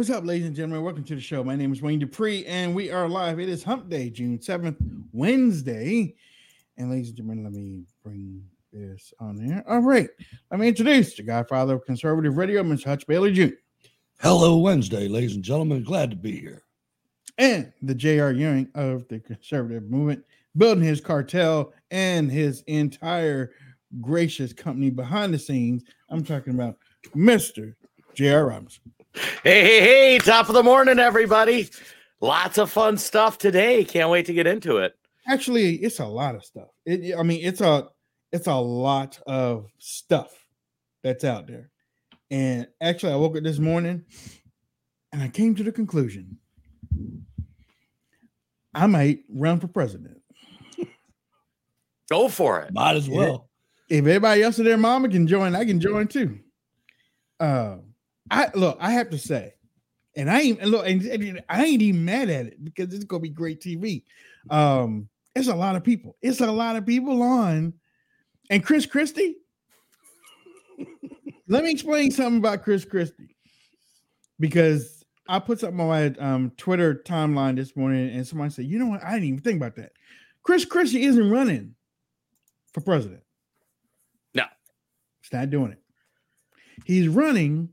What's up, ladies and gentlemen? Welcome to the show. My name is Wayne Dupree, and we are live. It is Hump Day, June 7th, Wednesday. And ladies and gentlemen, let me bring this on there. All right. Let me introduce the godfather of conservative radio, Mr. Hutch Bailey Jr. Hello, Wednesday, ladies and gentlemen. Glad to be here. And the J.R. Ewing of the conservative movement, building his cartel and his entire gracious company behind the scenes. I'm talking about Mr. J.R. Robinson. Hey, hey, hey, top of the morning, everybody. Lots of fun stuff today. Can't wait to get into it. Actually, it's a lot of stuff. It, I mean, it's a it's a lot of stuff that's out there. And actually, I woke up this morning and I came to the conclusion I might run for president. Go for it. Might as well. If everybody else in their mama can join, I can join too. Uh, I look, I have to say, and I ain't look, and, and I ain't even mad at it because it's gonna be great TV. Um, it's a lot of people. It's a lot of people on, and Chris Christie. let me explain something about Chris Christie because I put something on my um, Twitter timeline this morning, and somebody said, "You know what? I didn't even think about that." Chris Christie isn't running for president. No, he's not doing it. He's running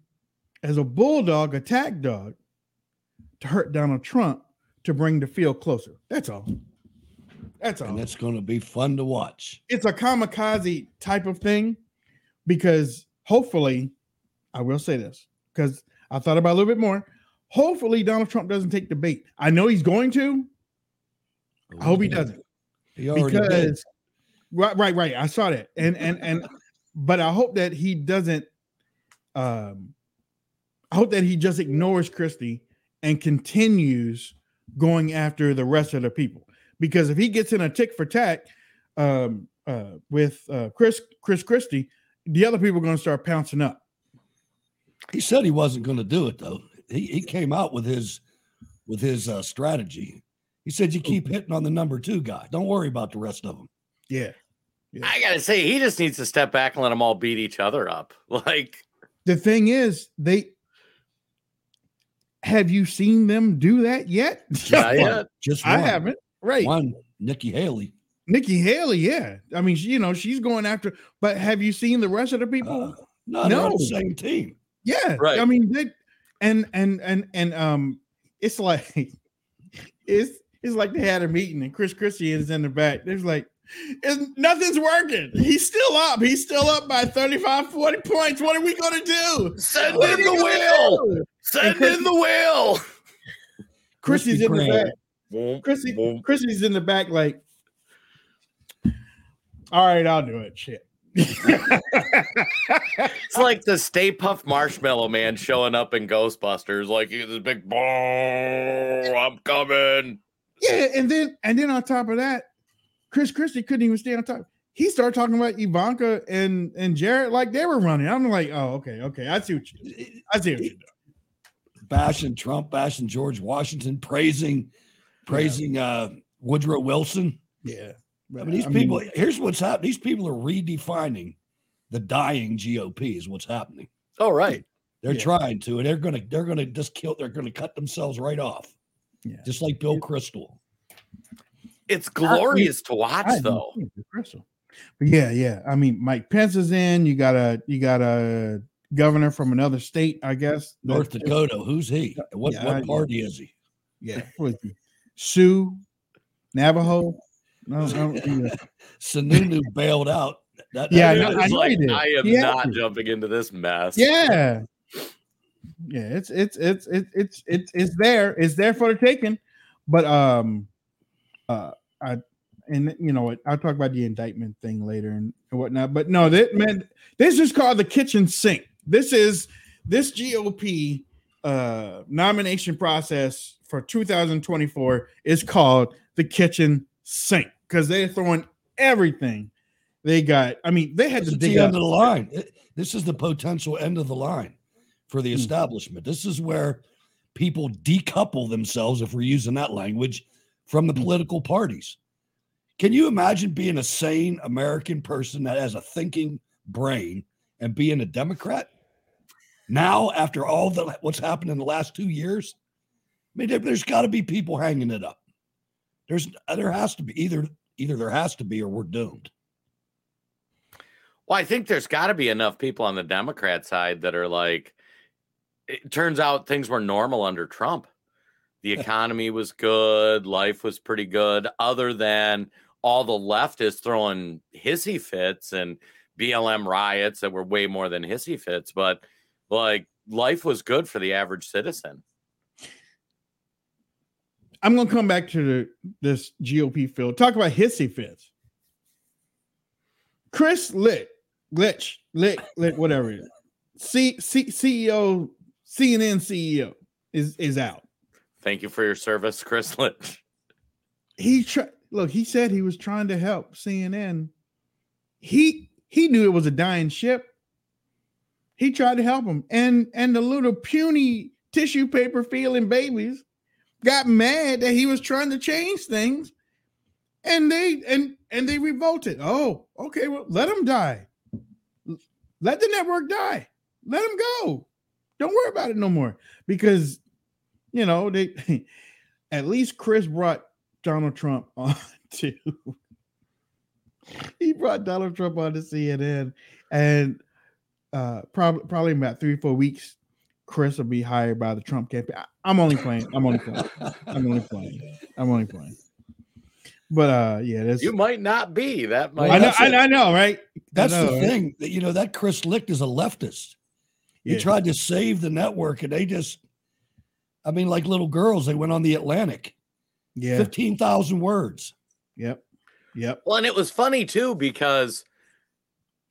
as a bulldog attack dog to hurt Donald Trump to bring the field closer. That's all. That's all. And it's going to be fun to watch. It's a kamikaze type of thing because hopefully, I will say this because I thought about a little bit more. Hopefully, Donald Trump doesn't take the bait. I know he's going to. I hope he doesn't. He already because did. right, right, right. I saw that, and and and, but I hope that he doesn't. Um, I hope that he just ignores Christie and continues going after the rest of the people. Because if he gets in a tick for tack um, uh, with uh, Chris Chris Christie, the other people are going to start pouncing up. He said he wasn't going to do it though. He he came out with his with his uh, strategy. He said you keep hitting on the number two guy. Don't worry about the rest of them. Yeah. I gotta say, he just needs to step back and let them all beat each other up. Like, The thing is, they have you seen them do that yet? Not one. yet. Just I haven't. Right. One, Nikki Haley. Nikki Haley, yeah. I mean, she, you know, she's going after, but have you seen the rest of the people? Uh, no, No. the same team. Yeah, Right. I mean, they, and and and and um, it's like it's it's like they had a meeting and Chris Christie is in the back. There's like, it's, nothing's working. He's still up. He's still up by 35, 40 points. What are we gonna do? send What are in the gonna wheel. Do? Send Chris- in the wheel. Christie's Krispy in the back. Boom, Chrissy, boom. Chrissy's in the back, like, all right, I'll do it. Shit. It's like the Stay Puft Marshmallow Man showing up in Ghostbusters. Like, he's this big, boom, I'm coming. yeah, and then and then on top of that, Chris Christie couldn't even stay on top. He started talking about Ivanka and and Jared like they were running. I'm like, oh, okay, okay, I see what you, I see what you're doing. Bashing Trump, bashing George Washington, praising, praising uh, Woodrow Wilson. Yeah, I mean, these people. here's what's happening. These people are redefining the dying GOP. Is what's happening. Oh, right. They're Yeah. trying to, and they're gonna they're gonna just kill. They're gonna cut themselves right off, Yeah. just like Bill Kristol. It's glorious to watch, didn't though. think Kristol. But yeah, yeah. I mean, Mike Pence is in. You got a you got a governor from another state, I guess. North that- Dakota. Who's he? What Yeah, what I- party is he? Yeah, who is? Sioux, Navajo. No, no, yeah. Sununu bailed out. That, Yeah, I that- know- I like, he. I am He had not jumping into this mess. Yeah. Yeah, it's it's it's it's it's it's it's there. It's there for the taking. But um uh I and you know what I'll talk about the indictment thing later and, and whatnot. But no, that man, this is called the kitchen sink. This is this GOP uh nomination process for 2024 is called the kitchen sink because they're throwing everything they got. I mean, they had This to dig the up. end of the line. It- This is the potential end of the line for the Hmm. establishment. This is where people decouple themselves, if we're using that language, from the Hmm. political parties. Can you imagine being a sane American person that has a thinking brain and being a Democrat? Now, after all that what's happened in the last two years, I mean, there, there's got to be people hanging it up. There's there has to be either either there has to be or we're doomed. Well, I think there's got to be enough people on the Democrat side that are like, it turns out things were normal under Trump. The economy was good, life was pretty good, other than all the leftists throwing hissy fits and BLM riots that were way more than hissy fits. But like, life was good for the average citizen. I'm gonna come back to the, this GOP field. Talk about hissy fits. Chris Licht, Glitch, Lick, Lick, whatever it is. C, C, CEO, CNN CEO is is out. Thank you for your service, Chris Licht. He tried. Look, he said he was trying to help CNN. He he knew it was a dying ship. He tried to help him, and and the little puny tissue paper feeling babies got mad that he was trying to change things. And they and and they revolted. Oh okay well let him die. Let the network die. Let him go. Don't worry about it no more. Because you know they at least chris brought donald trump on to he brought donald trump on to cnn and uh probably probably about three four weeks Chris will be hired by the Trump campaign. I'm only playing. I'm only playing. I'm only playing. I'm only playing. But uh, yeah, that's, you might not be. That might. I know. I, I, know, right? That's know, the right? thing. That you know that Chris Licht is a leftist. He Yeah. tried to save the network, and they just, I mean, like little girls, they went on the Atlantic, Yeah. fifteen thousand words. Yep. Yep. Well, and it was funny too because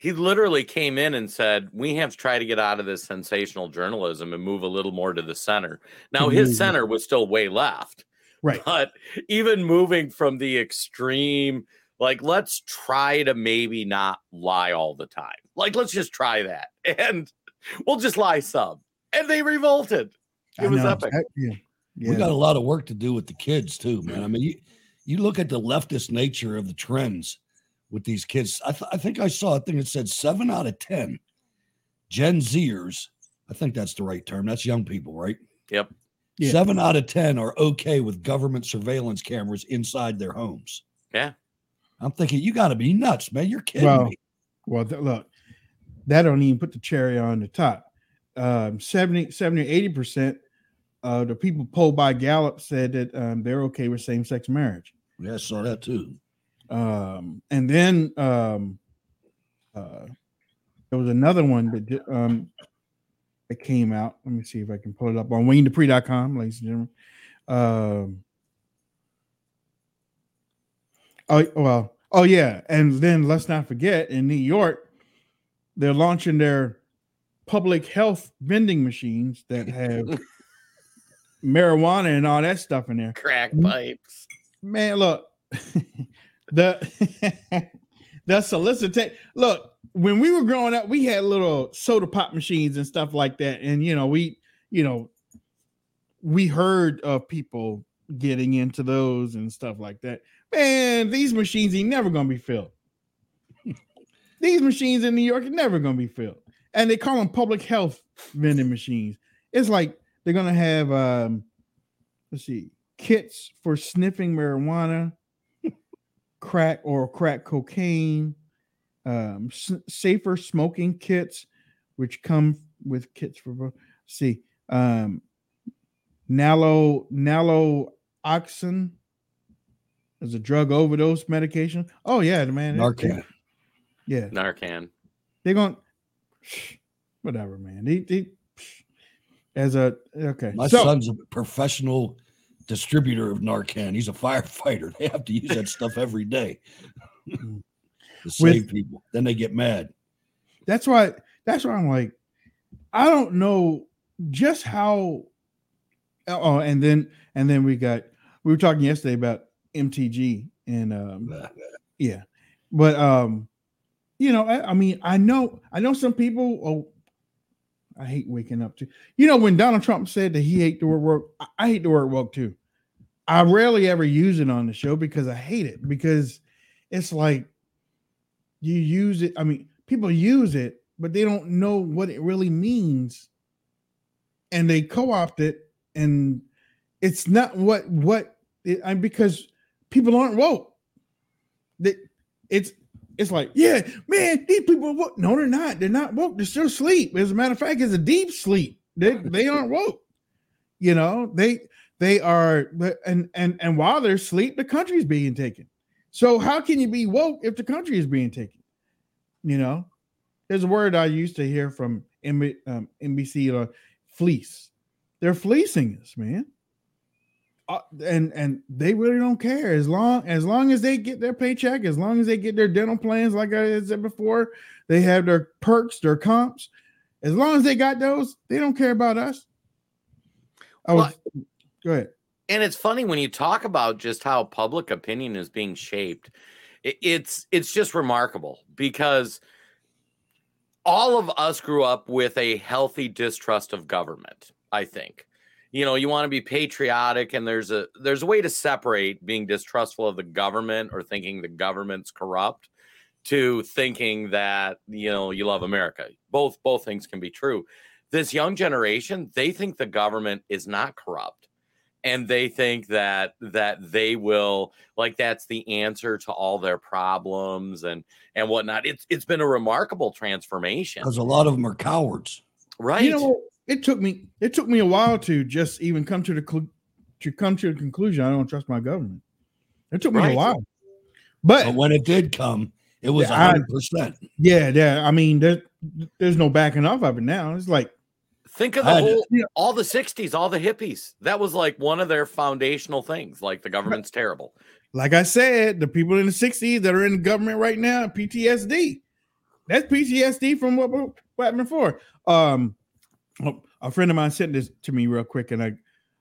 he literally came in and said, "We have to try to get out of this sensational journalism and move a little more to the center." Now, his Mhm. center was still way left, Right. but even moving from the extreme, like let's try to maybe not lie all the time. Like let's just try that, and we'll just lie some. And they revolted. It I was know. epic. I- yeah. Yeah. We got a lot of work to do with the kids too, man. I mean, you, you look at the leftist nature of the trends with these kids. I, th- I think I saw a thing that said seven out of ten Gen Zers. I think that's the right term. That's young people, right? Yep. Yeah. Seven out of ten are okay with government surveillance cameras inside their homes. Yeah. I'm thinking you got to be nuts, man. You're kidding Well, me. Well, th- look, that don't even put the cherry on the top. Um, 70, 70 or 80% of the people polled by Gallup said that um, they're okay with same sex marriage. Yeah, I saw that too. Um, and then um, uh, there was another one that um, that came out. Let me see if I can pull it up on WayneDupree.com, ladies and gentlemen. Um, oh well, oh yeah, and then let's not forget in New York, they're launching their public health vending machines that have marijuana and all that stuff in there Crack pipes. man look the the solicitate look when we were growing up we had little soda pop machines and stuff like that. And you know we you know we heard of people getting into those and stuff like that. Man these machines ain't never gonna be filled. These machines in new york are never gonna be filled. And they call them public health vending machines. It's like they're gonna have um let's see kits for sniffing marijuana crack or crack cocaine, um, s- safer smoking kits, which come with kits for. See, um, nalo naloxone is a drug overdose medication. Oh yeah, the man. Narcan. Yeah, Narcan. they're going. Whatever, man. They, they as a okay. My so, son's a professional distributor of Narcan. He's a firefighter. They have to use that stuff every day Mm. to save people. Then they get mad. that's why that's why I'm like, I don't know just how oh and then and then we got we were talking yesterday about MTG and um yeah. But um you know, I, I mean, I know I know some people oh I hate waking up to you know when Donald Trump said that he hate the word work, I, hate the word woke too. I rarely ever use it on the show because I hate it because it's like you use it. I mean, people use it, but they don't know what it really means and they co-opt it, and it's not what what it, I, because people aren't woke. That it's it's like, yeah, man, these people are woke. No, they're not. They're not woke. They're still asleep. As a matter of fact, it's a deep sleep. They they aren't woke. You know, they they are and and and while they're asleep, the country's being taken. So how can you be woke if the country is being taken? You know, there's a word I used to hear from um, NBC, uh, fleece. They're fleecing us, man. Uh, and and they really don't care as long as long as they get their paycheck, as long as they get their dental plans, like I said before, they have their perks, their comps. As long as they got those, they don't care about us. I was, well, go ahead. And it's funny when you talk about just how public opinion is being shaped. It's it's just remarkable because all of us grew up with a healthy distrust of government. I think you know you want to be patriotic and there's a there's a way to separate being distrustful of the government or thinking the government's corrupt to thinking that you know you love america. Both both things can be true. This young generation they think the government is not corrupt and they think that that they will like that's the answer to all their problems and and whatnot. It's it's been a remarkable transformation. Because a lot of them are cowards. Right. you know it took me it took me a while to just even come to the cl- to come to the conclusion I don't trust my government. It took me right. a while, but, but, when it did come, it was hundred percent. Yeah, yeah. I mean, there, there's no backing off of it now. It's like think of the whole, you know, all the '60s, all the hippies. That was like one of their foundational things. Like the government's terrible. Like I said, the people in the '60s that are in the government right now, PTSD. That's PTSD from what, what happened before. Um, Oh, a friend of mine sent this to me real quick, and I,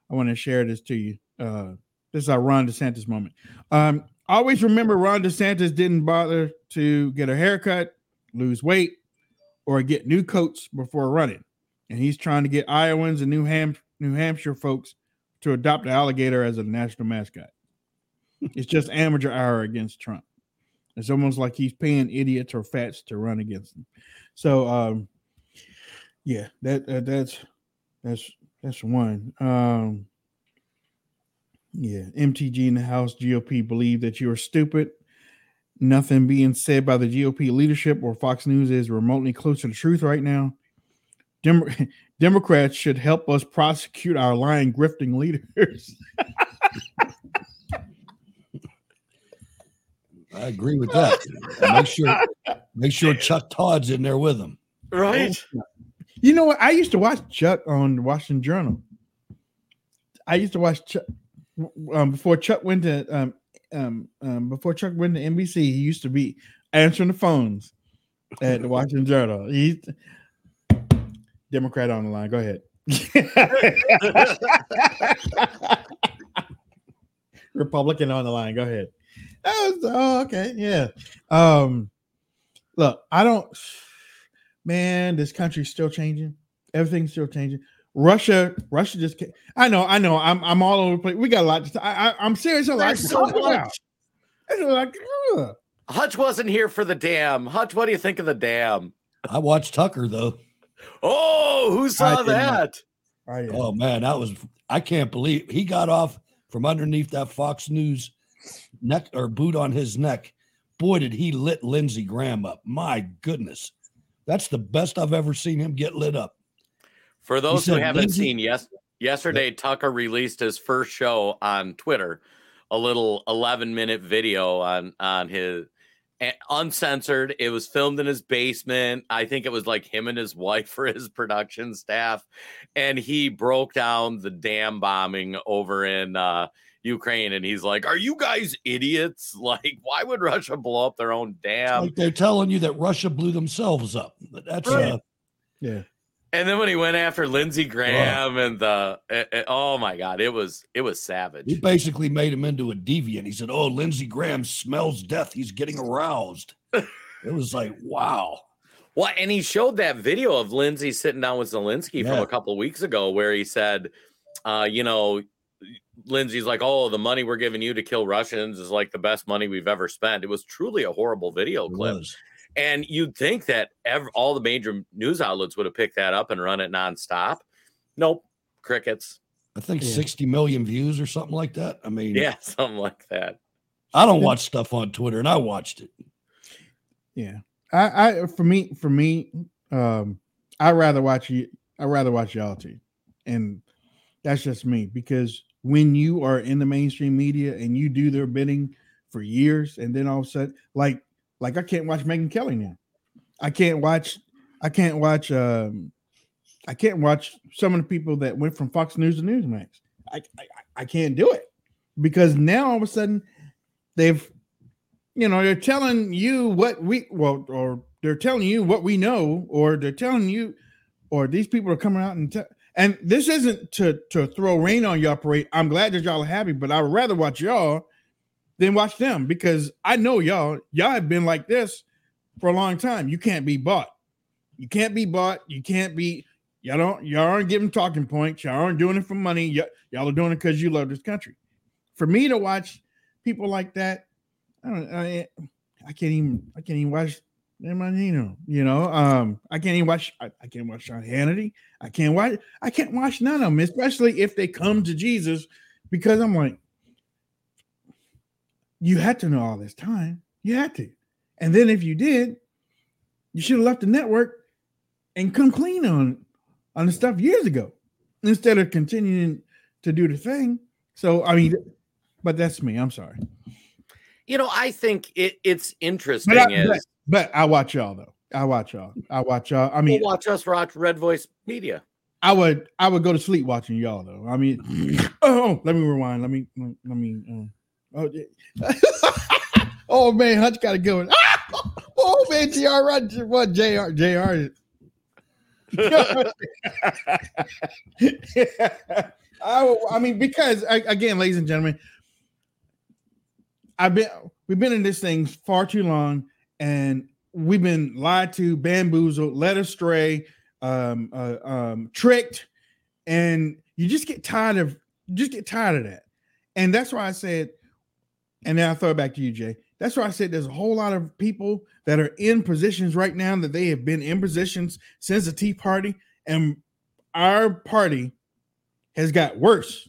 I want to share this to you. Uh, this is our Ron DeSantis moment. Um, always remember Ron DeSantis didn't bother to get a haircut, lose weight, or get new coats before running. And he's trying to get Iowans and New, Ham- New Hampshire folks to adopt the alligator as a national mascot. it's just amateur hour against Trump. It's almost like he's paying idiots or fats to run against him. So um, yeah, that uh, that's that's that's one. Um, yeah, MTG in the House GOP believe that you are stupid. Nothing being said by the GOP leadership or Fox News is remotely close to the truth right now. Dem- Democrats should help us prosecute our lying, grifting leaders. I agree with that. make sure, make sure Chuck Todd's in there with them. Right. Oh, you know what? I used to watch Chuck on the Washington Journal. I used to watch Chuck um, before Chuck went to um, um, um, before Chuck went to NBC. He used to be answering the phones at the Washington Journal. He's Democrat on the line. Go ahead. Republican on the line. Go ahead. Was, oh, okay. Yeah. Um, look, I don't man, this country's still changing. Everything's still changing. Russia, Russia just came. I know, I know. I'm I'm all over the place. We got a lot to I, I am serious. A lot so much. Like, Hutch wasn't here for the dam. Hutch, what do you think of the dam? I watched Tucker though. Oh, who saw that? Oh, oh man, that was I can't believe he got off from underneath that Fox News neck or boot on his neck. Boy, did he lit Lindsey Graham up. My goodness. That's the best I've ever seen him get lit up. For those who haven't Lindsey, seen, yes, yesterday yeah. Tucker released his first show on Twitter, a little 11 minute video on on his uncensored. It was filmed in his basement. I think it was like him and his wife for his production staff, and he broke down the dam bombing over in uh, Ukraine, and he's like, "Are you guys idiots? Like, why would Russia blow up their own dam?" Like they're telling you that Russia blew themselves up. That's right. uh, yeah. And then when he went after Lindsey Graham oh. and the, it, it, oh my God, it was it was savage. He basically made him into a deviant. He said, "Oh, Lindsey Graham smells death. He's getting aroused." it was like, wow. Well, and he showed that video of Lindsey sitting down with Zelensky yeah. from a couple of weeks ago, where he said, uh, "You know, Lindsey's like, "Oh, the money we're giving you to kill Russians is like the best money we've ever spent." It was truly a horrible video clip. And you'd think that all the major news outlets would have picked that up and run it nonstop. Nope. Crickets. I think Yeah. 60 million views or something like that. I mean, Yeah, something like that. I don't watch stuff on Twitter, and I watched it. Yeah. I, I for me for me, um, I rather watch you I rather watch y'all too. And that's just me because when you are in the mainstream media and you do their bidding for years and then all of a sudden like like I can't watch Megyn Kelly now. I can't watch I can't watch um I can't watch some of the people that went from Fox News to Newsmax. I I, I can't do it because now all of a sudden they've you know they're telling you what we well or they're telling you what we know or they're telling you or these people are coming out and and this isn't to to throw rain on y'all parade. I'm glad that y'all are happy but i would rather watch y'all than watch them because i know y'all y'all have been like this for a long time. You can't be bought. You can't be bought. You can't be y'all don't y'all aren't giving talking points. Y'all aren't doing it for money. Y- y'all are doing it because you love this country. For me to watch people like that I don't. I, I can't even. I can't even watch Dan Marino. You know. Um. I can't even watch. I, I can't watch Sean Hannity. I can't watch. I can't watch none of them, especially if they come to Jesus, because I'm like, you had to know all this time. You had to, and then if you did, you should have left the network and come clean on on the stuff years ago instead of continuing to do the thing. So I mean, but that's me. I'm sorry. You know, I think it, it's interesting. But I, is but, I watch y'all though. I watch y'all. I watch y'all. I mean, we'll watch us watch Red Voice Media. I would I would go to sleep watching y'all though. I mean, oh, let me rewind. Let me let me. Um, oh, yeah. oh man, Hutch got to go. oh man, Jr. What Jr. Jr. I, I mean, because I, again, ladies and gentlemen, I've been we've been in this thing far too long, and we've been lied to, bamboozled, led astray, um, uh, um, tricked, and you just get tired of just get tired of that, and that's why I said, and then I throw it back to you, Jay. That's why I said there's a whole lot of people that are in positions right now that they have been in positions since the Tea Party, and our party has got worse,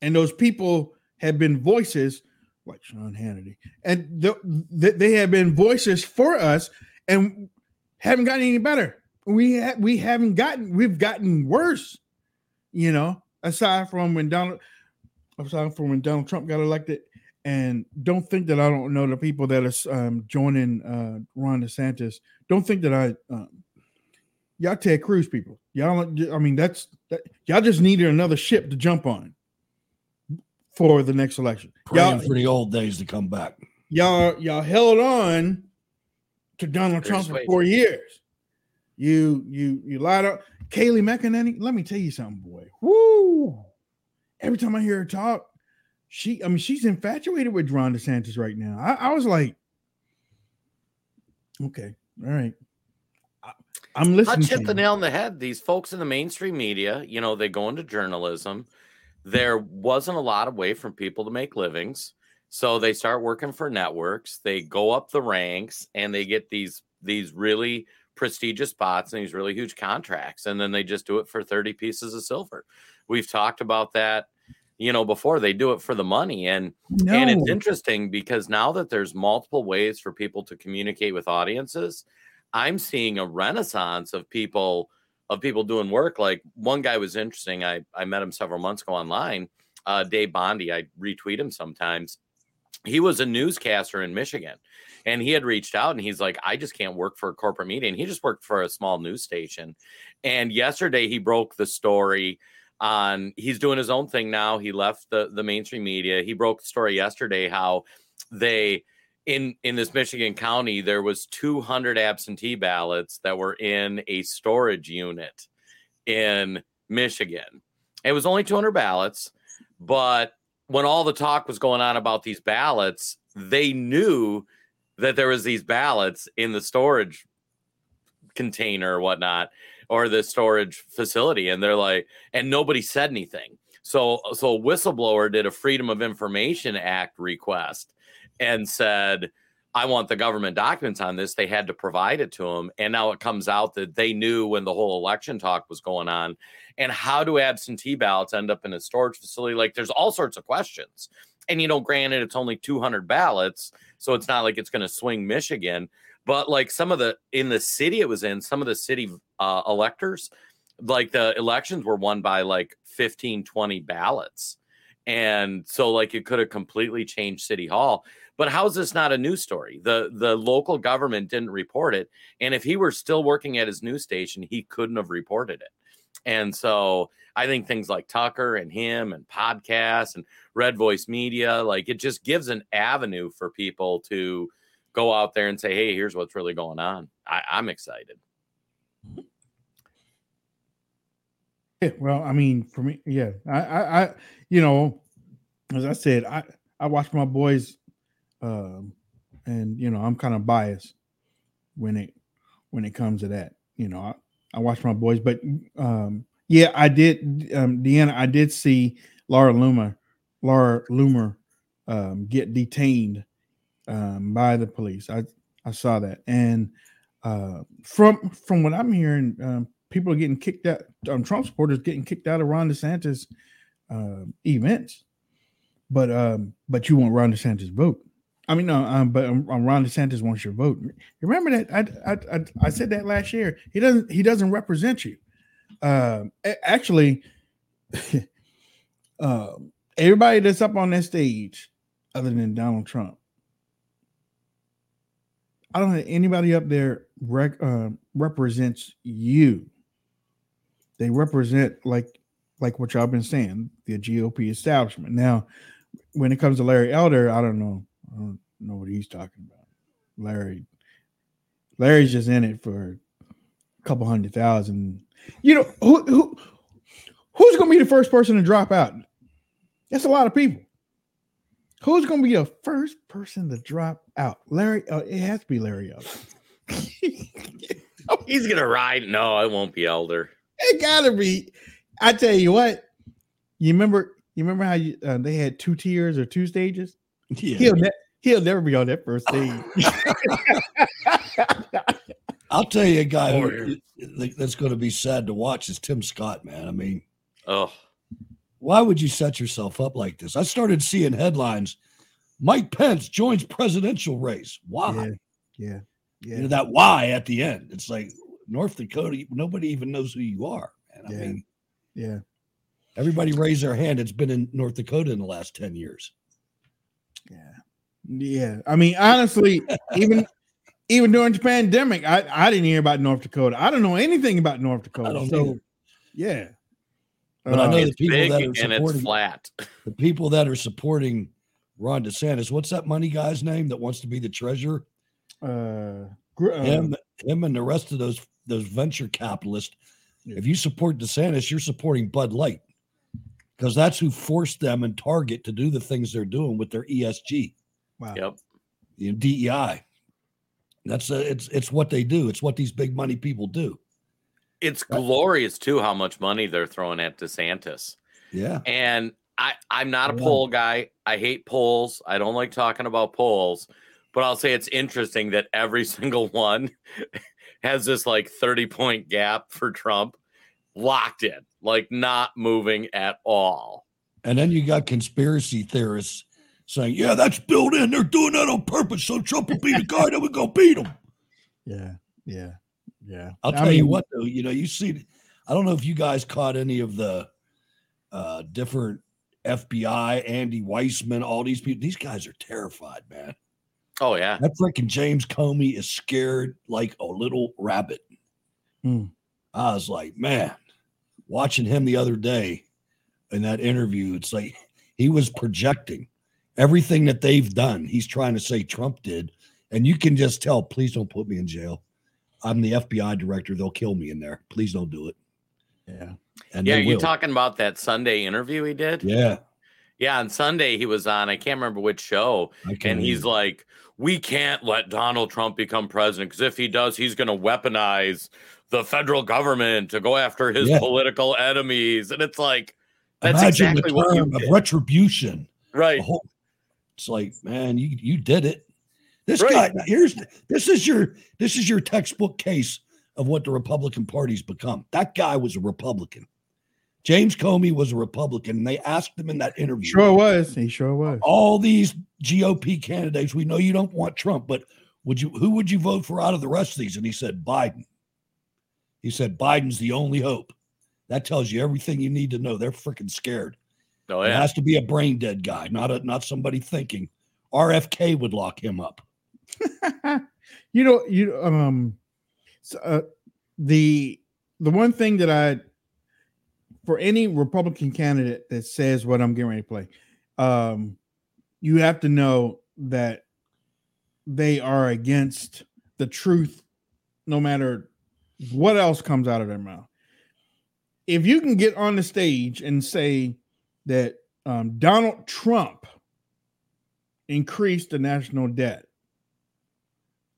and those people have been voices like Sean Hannity, and the, the, they have been voices for us, and haven't gotten any better. We ha- we haven't gotten we've gotten worse, you know. Aside from when Donald, aside from when Donald Trump got elected, and don't think that I don't know the people that are um, joining uh, Ron DeSantis. Don't think that I, um, y'all Ted Cruz people. Y'all, I mean that's that, y'all just needed another ship to jump on for the next election. Praying Y'all, for the old days to come back. y'all y'all held on to Donald Trump for four years. You you you lied up. Kayleigh McEnany, let me tell you something, boy. Woo! Every time I hear her talk, she I mean she's infatuated with Ron DeSantis right now. I, I was like, okay, all right. I, am listening. Hutch to hit the nail on the head. These folks in the mainstream media, you know, they go into journalism. There wasn't a lot of way for people to make livings. So they start working for networks. They go up the ranks and they get these these really prestigious spots and these really huge contracts. And then they just do it for 30 pieces of silver. We've talked about that, you know, before they do it for the money. And No. and it's interesting because now that there's multiple ways for people to communicate with audiences, I'm seeing a renaissance of people of people doing work. Like one guy was interesting. I I met him several months ago online. Uh, Dave Bondy. I retweet him sometimes. He was a newscaster in Michigan, and he had reached out and he's like, I just can't work for a corporate media. And he just worked for a small news station. And yesterday he broke the story on he's doing his own thing now. He left the the mainstream media. He broke the story yesterday how they in in this Michigan county there was 200 absentee ballots that were in a storage unit in Michigan. It was only 200 ballots, but when all the talk was going on about these ballots, they knew that there was these ballots in the storage container or whatnot or the storage facility and they're like and nobody said anything so so whistleblower did a freedom of information act request and said I want the government documents on this. They had to provide it to them. And now it comes out that they knew when the whole election talk was going on. And how do absentee ballots end up in a storage facility? Like there's all sorts of questions. And, you know, granted, it's only 200 ballots. So it's not like it's going to swing Michigan. But like some of the, in the city it was in, some of the city uh, electors, like the elections were won by like 15, 20 ballots. And so, like, it could have completely changed City Hall. But how is this not a news story? The the local government didn't report it, and if he were still working at his news station, he couldn't have reported it. And so I think things like Tucker and him and podcasts and Red Voice Media, like it just gives an avenue for people to go out there and say, "Hey, here's what's really going on." I, I'm excited. Yeah, well, I mean, for me, yeah, I, I, I you know, as I said, I, I watch my boys um, and you know I'm kind of biased when it when it comes to that. You know, I, I watch my boys, but um, yeah, I did, um, Deanna. I did see Laura Loomer, Laura Loomer, um, get detained um, by the police. I I saw that, and uh, from from what I'm hearing, um, people are getting kicked out. Um, Trump supporters getting kicked out of Ron DeSantis uh, events, but um, but you want Ron DeSantis vote. I mean, no, um, but um, um, Ron DeSantis wants your vote. Remember that I, I I I said that last year. He doesn't he doesn't represent you. Uh, actually, uh, everybody that's up on that stage, other than Donald Trump, I don't think anybody up there rec- uh, represents you. They represent like like what y'all been saying, the GOP establishment. Now, when it comes to Larry Elder, I don't know I don't know what he's talking about. Larry, Larry's just in it for a couple hundred thousand. You know who who who's going to be the first person to drop out? That's a lot of people. Who's going to be the first person to drop out? Larry, uh, it has to be Larry Elder. He's gonna ride. No, I won't be Elder. It gotta be. I tell you what. You remember? You remember how you, uh, they had two tiers or two stages? Yeah. He'll, ne- he'll never be on that first stage. I'll tell you a guy who, that's going to be sad to watch is Tim Scott, man. I mean, oh, why would you set yourself up like this? I started seeing headlines Mike Pence joins presidential race. Why? Yeah. Yeah. yeah. You know, that why at the end. It's like North Dakota, nobody even knows who you are. Man. I yeah. mean, yeah. Everybody raised their hand. It's been in North Dakota in the last 10 years. Yeah. Yeah. I mean, honestly, even even during the pandemic, I, I didn't hear about North Dakota. I don't know anything about North Dakota. So either. yeah. But uh, I know the people that are supporting flat. The people that are supporting Ron DeSantis. What's that money guy's name that wants to be the treasurer? Uh, uh him, him, and the rest of those those venture capitalists. Yeah. If you support DeSantis, you're supporting Bud Light because that's who forced them and Target to do the things they're doing with their ESG. Wow. Yep. You know, DEI. That's a, it's it's what they do. It's what these big money people do. It's glorious too how much money they're throwing at DeSantis. Yeah. And I I'm not a poll guy. I hate polls. I don't like talking about polls, but I'll say it's interesting that every single one has this like 30 point gap for Trump locked in, like not moving at all. And then you got conspiracy theorists saying, "Yeah, that's built in. They're doing that on purpose so Trump will be the guy that would go beat him." Yeah, yeah, yeah. I'll tell I mean, you what, though. You know, you see, I don't know if you guys caught any of the uh, different FBI, Andy Weissmann, all these people. These guys are terrified, man. Oh yeah, that freaking James Comey is scared like a little rabbit. Hmm. I was like, man, watching him the other day in that interview, it's like he was projecting everything that they've done. He's trying to say Trump did. And you can just tell, please don't put me in jail. I'm the FBI director. They'll kill me in there. Please don't do it. Yeah. And yeah, you talking about that Sunday interview he did? Yeah. Yeah, on Sunday he was on, I can't remember which show. And he's like, We can't let Donald Trump become president because if he does, he's going to weaponize the federal government to go after his yeah. political enemies. And it's like, that's Imagine exactly what you of retribution. Right. Whole, it's like, man, you you did it. This right. guy here's this is your this is your textbook case of what the Republican Party's become. That guy was a Republican. James Comey was a Republican. And they asked him in that interview. Sure was. He sure was. All these GOP candidates, we know you don't want Trump, but would you who would you vote for out of the rest of these? And he said Biden. He said Biden's the only hope. That tells you everything you need to know. They're freaking scared. Oh, yeah. It has to be a brain dead guy, not a not somebody thinking. RFK would lock him up. you know, you um, so, uh, the the one thing that I for any Republican candidate that says what I'm getting ready to play, um, you have to know that they are against the truth, no matter what else comes out of their mouth. If you can get on the stage and say that um, Donald Trump increased the national debt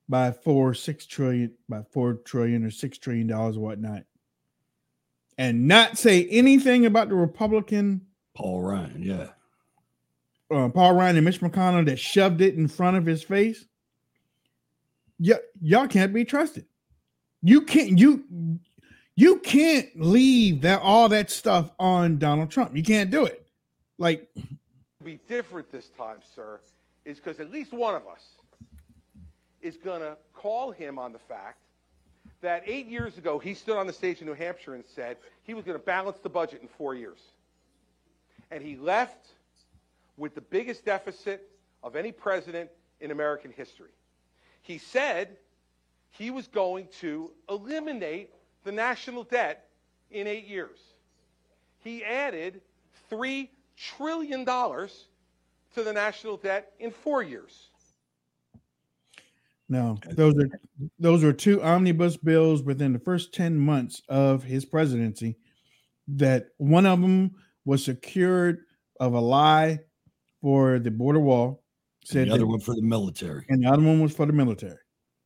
by four, six trillion, by four trillion or six trillion dollars or whatnot, and not say anything about the Republican Paul Ryan, yeah. Uh, Paul Ryan and Mitch McConnell that shoved it in front of his face. Y- y'all can't be trusted. You can't you you can't leave that all that stuff on Donald Trump. You can't do it. Like be different this time, sir, is because at least one of us is gonna call him on the fact that eight years ago he stood on the stage in New Hampshire and said he was to balance the budget in four years. And he left with the biggest deficit of any president in American history. He said he was going to eliminate the national debt in eight years. He added $3 trillion to the national debt in four years. No, those are those were two omnibus bills within the first 10 months of his presidency that one of them was secured of a lie for the border wall said the other that, one for the military and the other one was for the military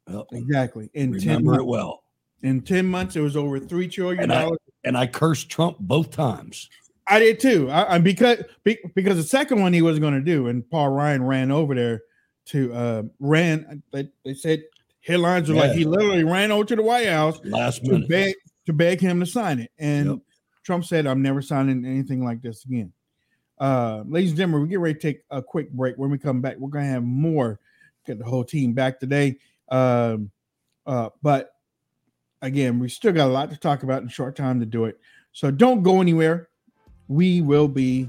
yep. exactly in remember 10 months, it well in 10 months it was over three trillion dollars and, I cursed trump both times i did too I, I because because the second one he wasn't going to do and paul ryan ran over there to uh, ran. They, they said headlines are yeah. like he literally ran over to the White House last to minute beg to beg him to sign it, and yep. Trump said, "I'm never signing anything like this again." Uh, ladies and gentlemen, we get ready to take a quick break. When we come back, we're gonna have more. Get the whole team back today. Um, uh, but again, we still got a lot to talk about in short time to do it. So don't go anywhere. We will be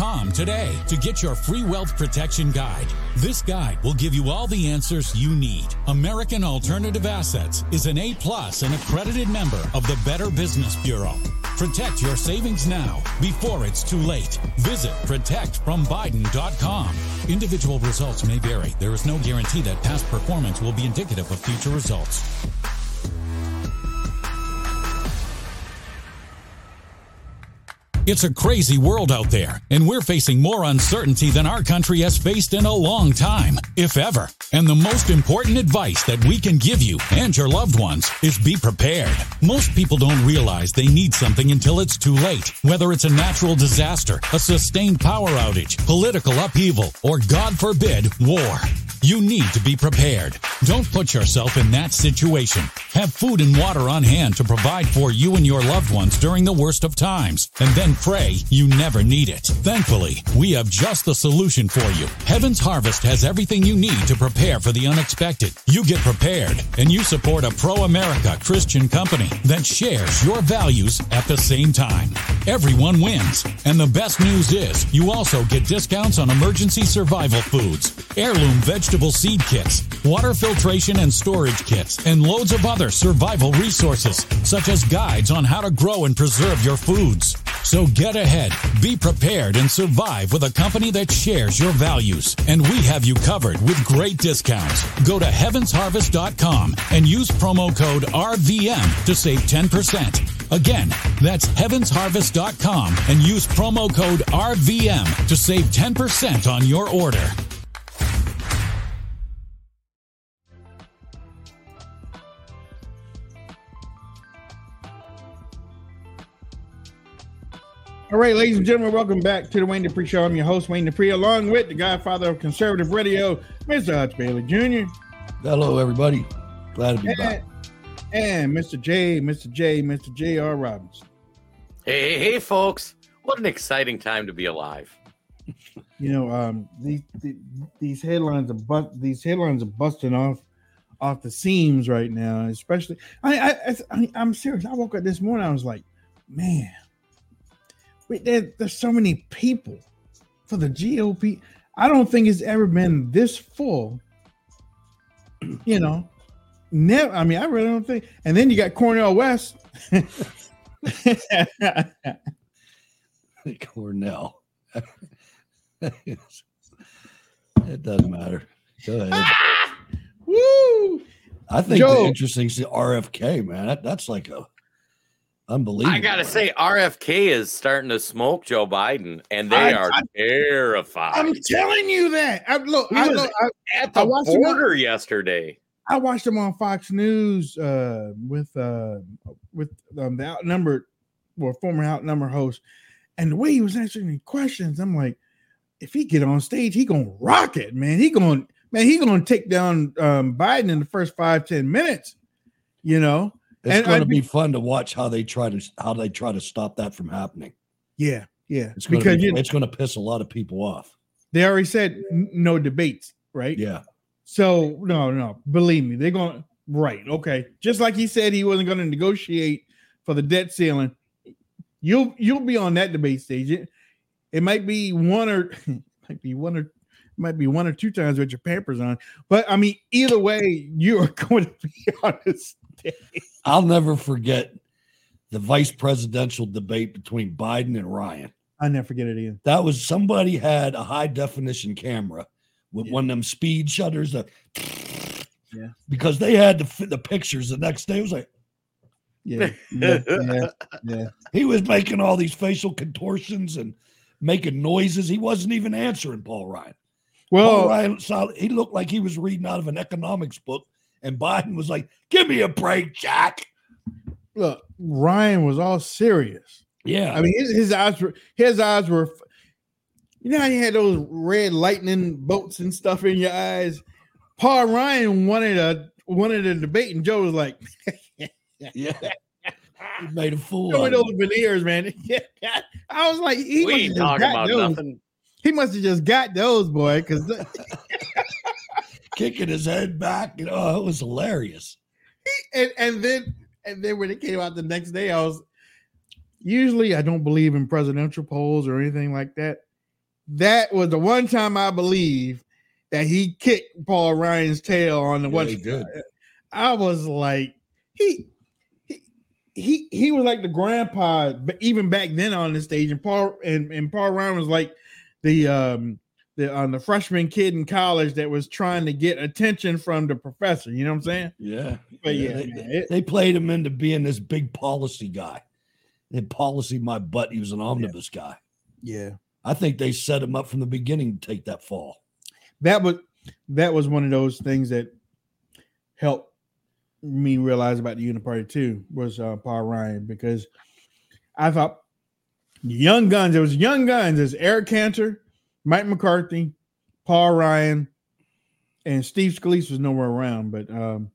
today to get your free wealth protection guide. This guide will give you all the answers you need. American Alternative Assets is an A plus and accredited member of the Better Business Bureau. Protect your savings now before it's too late. Visit protectfrombiden.com. Individual results may vary. There is no guarantee that past performance will be indicative of future results. It's a crazy world out there, and we're facing more uncertainty than our country has faced in a long time, if ever. And the most important advice that we can give you and your loved ones is be prepared. Most people don't realize they need something until it's too late, whether it's a natural disaster, a sustained power outage, political upheaval, or God forbid, war. You need to be prepared. Don't put yourself in that situation. Have food and water on hand to provide for you and your loved ones during the worst of times, and then pray you never need it. Thankfully, we have just the solution for you. Heaven's Harvest has everything you need to prepare for the unexpected. You get prepared, and you support a pro-America Christian company that shares your values at the same time. Everyone wins. And the best news is you also get discounts on emergency survival foods, heirloom vegetable seed kits, water filtration and storage kits, and loads of other survival resources, such as guides on how to grow and preserve your foods. So get ahead, be prepared, and survive with a company that shares your values. And we have you covered with great discounts. Go to heavensharvest.com and use promo code RVM to save 10%. Again, that's heavensharvest.com and use promo code RVM to save 10% on your order. All right, ladies and gentlemen, welcome back to the Wayne Dupree Show. I'm your host, Wayne Dupree, along with the godfather of conservative radio, Mr. Hutch Bailey Jr. Hello, everybody. Glad to be back. And, and Mr. J, Mr. J, Mr. J.R. Robinson. Hey, hey, hey, folks. What an exciting time to be alive. You know, um, these these headlines are bust, these headlines are busting off off the seams right now. Especially, I, I, I I'm serious. I woke up this morning. I was like, man, wait, there, there's so many people for the GOP. I don't think it's ever been this full. You know, never. I mean, I really don't think. And then you got Cornel West. Cornell. it doesn't matter. Go ahead. Ah! Woo! I think Joe. the interesting is the RFK, man. That, that's like a unbelievable. I gotta say, RFK is starting to smoke Joe Biden, and they I- are I- terrified. I'm telling you that. I, look, He I, was look, at the watched him border yesterday. I watched him on Fox News uh, with uh, with um, the outnumbered, well, former outnumbered host, and the way he was answering questions, I'm like, if he get on stage, he gonna rock it, man. He gonna man, he gonna take down um, Biden in the first five ten minutes. You know, It's going to I'd be fun to watch how they try to how they try to stop that from happening. yeah, yeah, It's going because to be, you, it's going to piss a lot of people off. they already said no debates, right? Yeah, So no, no, believe me, they're going right. Okay, just like he said he wasn't going to negotiate for the debt ceiling. You'll you'll be on that debate stage. It, it might be one or might be one or might be one or two times with your pampers on, but I mean either way, you are going to be on this stage. I'll never forget the vice presidential debate between Biden and Ryan. I never forget it either. That was somebody had a high definition camera with Yeah. one of them speed shutters. That, Yeah. because they had the fi- the pictures the next day. It was like Yeah, yeah, yeah, yeah. he was making all these facial contortions and making noises. He wasn't even answering Paul Ryan. Paul Well, Ryan he looked like he was reading out of an economics book, and Biden was like, "Give me a break, Jack." look, Ryan was all serious. Yeah, I mean, his, his eyes were his eyes were. You know how you had those red lightning bolts and stuff in your eyes. Paul Ryan wanted a wanted a debate, and Joe was like, yeah. He made a fool. "Show me of those veneers, man." I was like, "He we must ain't have just talking got about those. nothing. He must have just got those, boy." Because kicking his head back. You know, it was hilarious. and and then and then when it came out the next day, I was usually I don't believe in presidential polls or anything like that. That was the one time I believe that he kicked Paul Ryan's tail on the Yeah, one. he did. I was like, he he he he was like the grandpa, but even back then on the stage, and Paul and, and Paul Ryan was like the um the um, the freshman kid in college that was trying to get attention from the professor. You know what I'm saying? Yeah, But yeah, they, man, it- they played him into being this big policy guy. They policy my butt. He was an omnibus guy. Yeah. I think they set him up from the beginning to take that fall. that was that was one of those things that helped me realize about the Uniparty too was uh, Paul Ryan because I thought young guns. It was young guns. There's Eric Cantor, Mike McCarthy, Paul Ryan, and Steve Scalise was nowhere around, but um,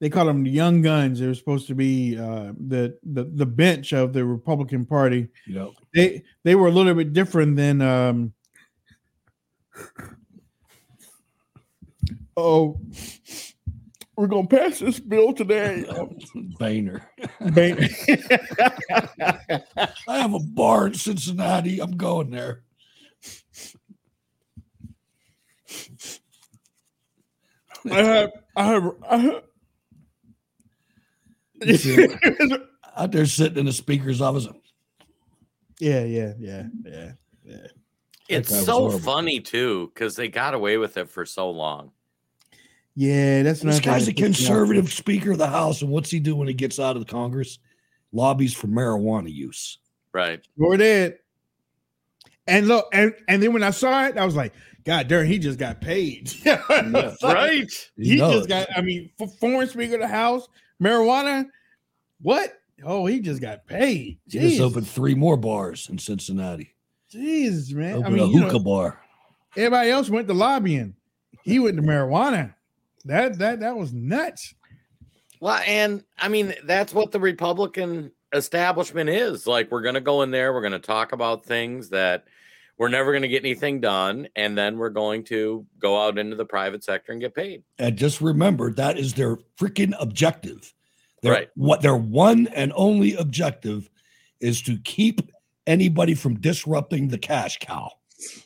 they called them the young guns. They were supposed to be uh, the, the the bench of the Republican Party You know, they they were a little bit different than um oh we're gonna pass this bill today Boehner. Bain- I have a bar in Cincinnati. I'm going there. I have, I have, I have. Out there sitting in the speaker's office. yeah, yeah, yeah, yeah, yeah. It's so funny too because they got away with it for so long. Yeah, that's This not guy's a conservative Speaker of the House, and what's he do when he gets out of the Congress? Lobbies for marijuana use. Right. Sure did. And look, and, and then when I saw it, I was like, God darn, he just got paid. Right. He knows. just got, I mean, for foreign speaker of the house, marijuana. What? Oh, he just got paid. He just opened three more bars in Cincinnati. Jesus, man. I mean, a you hookah know, bar. everybody else went to lobbying. He went to marijuana. That that that was nuts. Well, and I mean, that's what the Republican establishment is. Like, we're going to go in there, we're going to talk about things that we're never going to get anything done. And then we're going to go out into the private sector and get paid. And just remember that is their freaking objective. Their, Right. What their one and only objective is to keep anybody from disrupting the cash cow.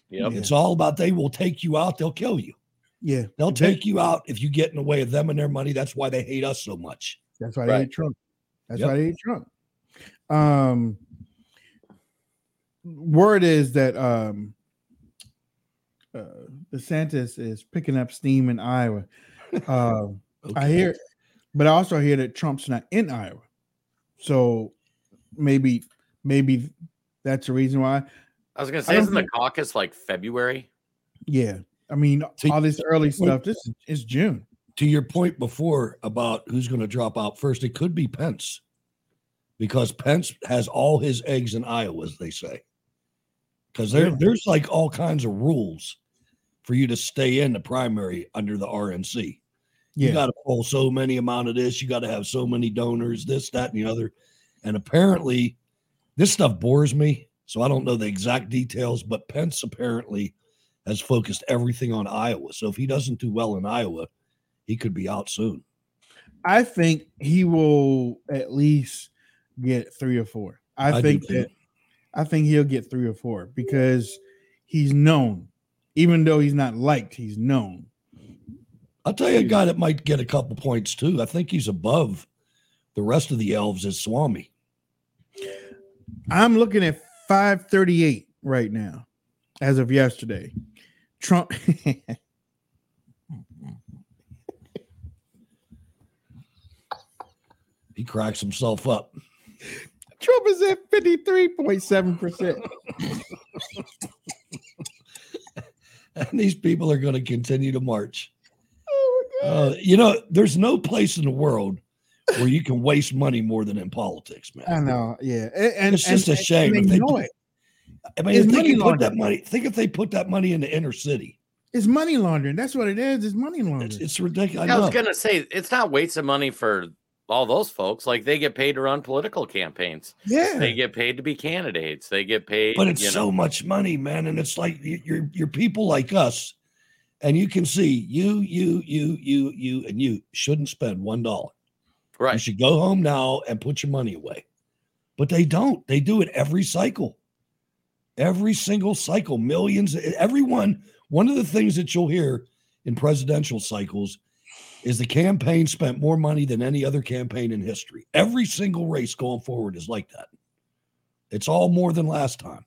Yep. It's all about they will take you out, they'll kill you. Yeah. They'll take you out if you get in the way of them and their money. That's why they hate us so much. That's why Right. they hate Trump. That's Yep. why they hate Trump. Um, word is that um, uh, DeSantis is picking up steam in Iowa. Uh, I hear, but I also hear that Trump's not in Iowa, so maybe maybe that's the reason why. I was going to say, don't isn't the caucus like February? Yeah, I mean See, all this early when- stuff. This is it's June. to your point before about who's going to drop out first, it could be Pence because Pence has all his eggs in Iowa, as they say. Because there, there's like all kinds of rules for you to stay in the primary under the RNC. Yeah. You got to pull so many amount of this. You got to have so many donors, this, that, and the other. And apparently, this stuff bores me. So I don't know the exact details, but Pence apparently has focused everything on Iowa. So if he doesn't do well in Iowa, he could be out soon. I think he will at least get three or four. I, do think too. That I think he'll get three or four because he's known, even though he's not liked, he's known. I'll tell you a guy that might get a couple points too. I think he's above the rest of the elves is Swami. I'm looking at 538 right now, as of yesterday. Trump He cracks himself up. Trump is at 53.7%. And these people are going to continue to march. Oh God. Uh, you know, there's no place in the world where you can waste money more than in politics, man. I know, yeah. And, and It's just a shame and if they they know put- it. I mean, It's if they money can put that money, think if they put that money in the inner city. It's money laundering. That's what it is. It's money laundering. it's ridiculous. I I, was going to say, it's not waste of money for all those folks. Like, they get paid to run political campaigns, yeah. they get paid to be candidates, they get paid. but it's you know- so much money, man. And it's like you're you're people like us, and you can see you, you, you, you, you, and you shouldn't spend one dollar. Right. You should go home now and put your money away. But they don't. They do it every cycle. Every single cycle, millions. Everyone. One of the things that you'll hear in presidential cycles is the campaign spent more money than any other campaign in history. Every single race going forward is like that. It's all more than last time.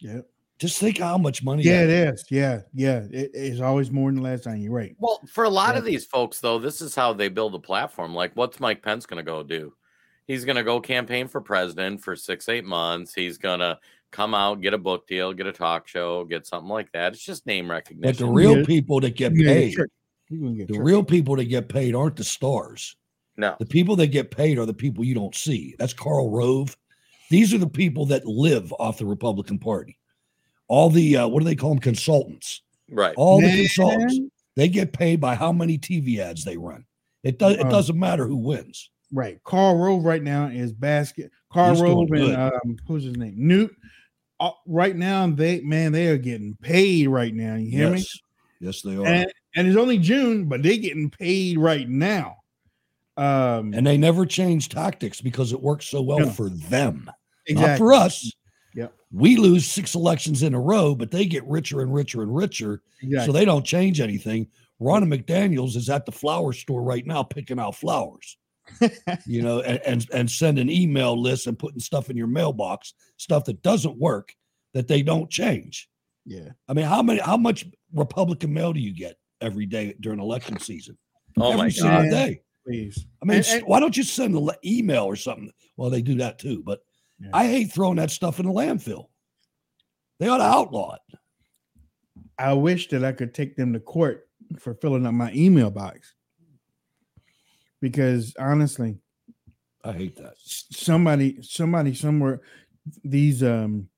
Yeah. Just think how much money. Yeah, that- it is. Yeah, yeah. It's always more than last time. You're right. Well, for a lot Yeah. of these folks, though, this is how they build a platform. Like, what's Mike Pence going to go do? He's going to go campaign for president for six, eight months. He's going to come out, get a book deal, get a talk show, get something like that. It's just name recognition. But recognition. the real Yeah. people that get You're gonna paid, get tricked. You're gonna get the tricked. real people that get paid aren't the stars. no, The people that get paid are the people you don't see. That's Karl Rove. These are the people that live off the Republican Party. All the uh, what do they call them? Consultants. right. All the consultants. They get paid by how many TV ads they run. It does. It Uh, doesn't matter who wins. Right. Karl Rove right now is basket. Karl He's Rove and um, who's his name? Newt. Uh, right now, they man, they are getting paid right now. You hear me? Yes. Yes, they are. And and it's only June, but they're getting paid right now. Um, and they never change tactics because it works so well No. for them, not for us. Yep. We lose six elections in a row, but they get richer and richer and richer. Exactly. So they don't change anything. Ronna McDaniels is at the flower store right now picking out flowers. you know, and, and and sending email lists and putting stuff in your mailbox, stuff that doesn't work, that they don't change. Yeah. I mean, how many how much Republican mail do you get every day during election season? Oh every my single god. day. Please. I mean, And- and- why don't you send an email or something? Well, they do that too, but Yeah. I hate throwing that stuff in the landfill. They ought to outlaw it. I wish that I could take them to court for filling up my email box. Because honestly, I hate that. somebody, somebody somewhere, these um,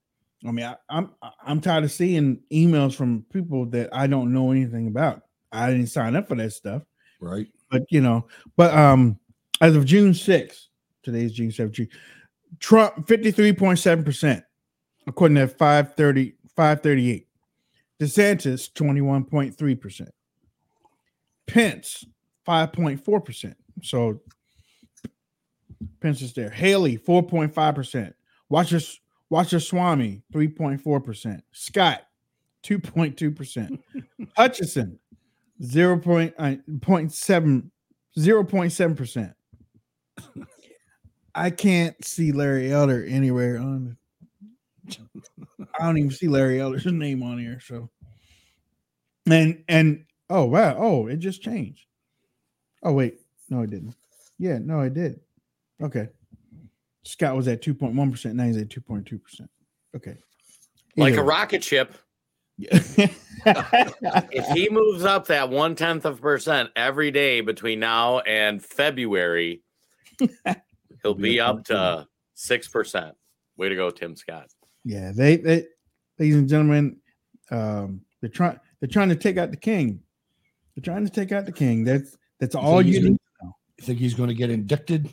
I mean, I, I'm I'm tired of seeing emails from people that I don't know anything about. I didn't sign up for that stuff, Right? but you know, but um, as of June 6th, today's June 17th, Trump 53.7%, according to 530, 538. DeSantis 21.3%. Pence 5.4%. So Pence is there. Haley 4.5%. Watcher Watcher Swami 3.4%. Scott 2.2%. Hutchinson 0. Point, uh, point seven, 0.7%. I can't see Larry Elder anywhere on I don't even see Larry Elder's name on here. So and and oh wow, oh it just changed. Oh wait, no, it didn't. Yeah, no, it did. Okay. Scott was at 2.1%, now he's at 2.2%. Okay. Like a way. rocket ship. Yeah. If he moves up that one tenth of percent every day between now and February, he'll be be up to six percent. Way to go, Tim Scott. Yeah, they they ladies and gentlemen, um, they're trying they're trying to take out the king. They're trying to take out the king. That's that's all he's you gonna- need. You think he's going to get indicted?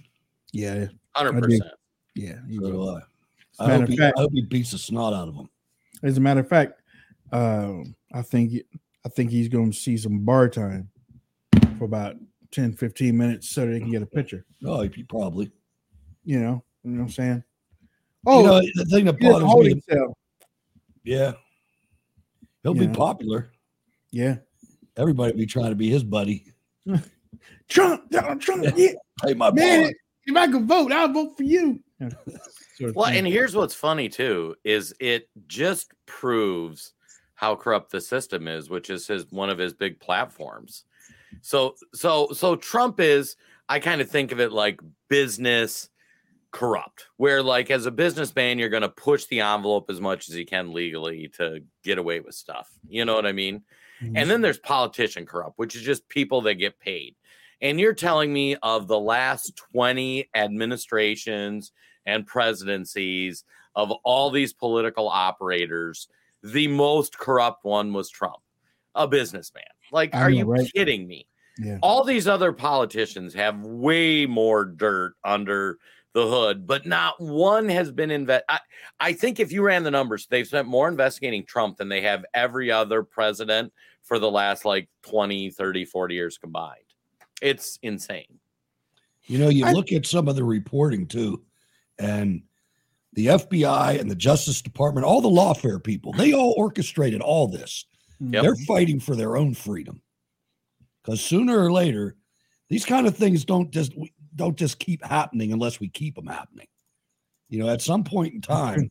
Yeah, Hundred I do. percent. yeah. he So will. do I. As a I matter hope, of he, fact- I hope he beats the snot out of him. As a matter of fact, um, I think I think he's going to see some bar time for about 10, 15 minutes so they can get a picture. Oh, he probably. You know, you know what I'm saying? Oh, you know, the thing that he has a bothers me, cell. yeah, he'll Yeah. be popular. Yeah, Everybody will be trying to be his buddy. Trump, Donald Trump. Yeah, Hey, my man, boy. if I could vote, I'll vote for you. Yeah. Sort of Well, thing. and here's what's funny too is it just proves how corrupt the system is, which is his one of his big platforms. So so so Trump is I kind of think of it like business corrupt, where like as a businessman you're going to push the envelope as much as you can legally to get away with stuff. You know what I mean? And then there's politician corrupt, which is just people that get paid. And you're telling me of the last 20 administrations and presidencies of all these political operators, the most corrupt one was Trump, a businessman. Like, are know, you right? kidding me? Yeah. All these other politicians have way more dirt under the hood, but not one has been invest. I, I think if you ran the numbers, they've spent more investigating Trump than they have every other president for the last like 20, 30, 40 years combined. It's insane. You know, you I- look at some of the reporting too, and the FBI and the Justice Department, all the lawfare people, they all orchestrated all this. Yep. They're fighting for their own freedom. Because sooner or later, these kind of things don't just don't just keep happening unless we keep them happening. You know, at some point in time,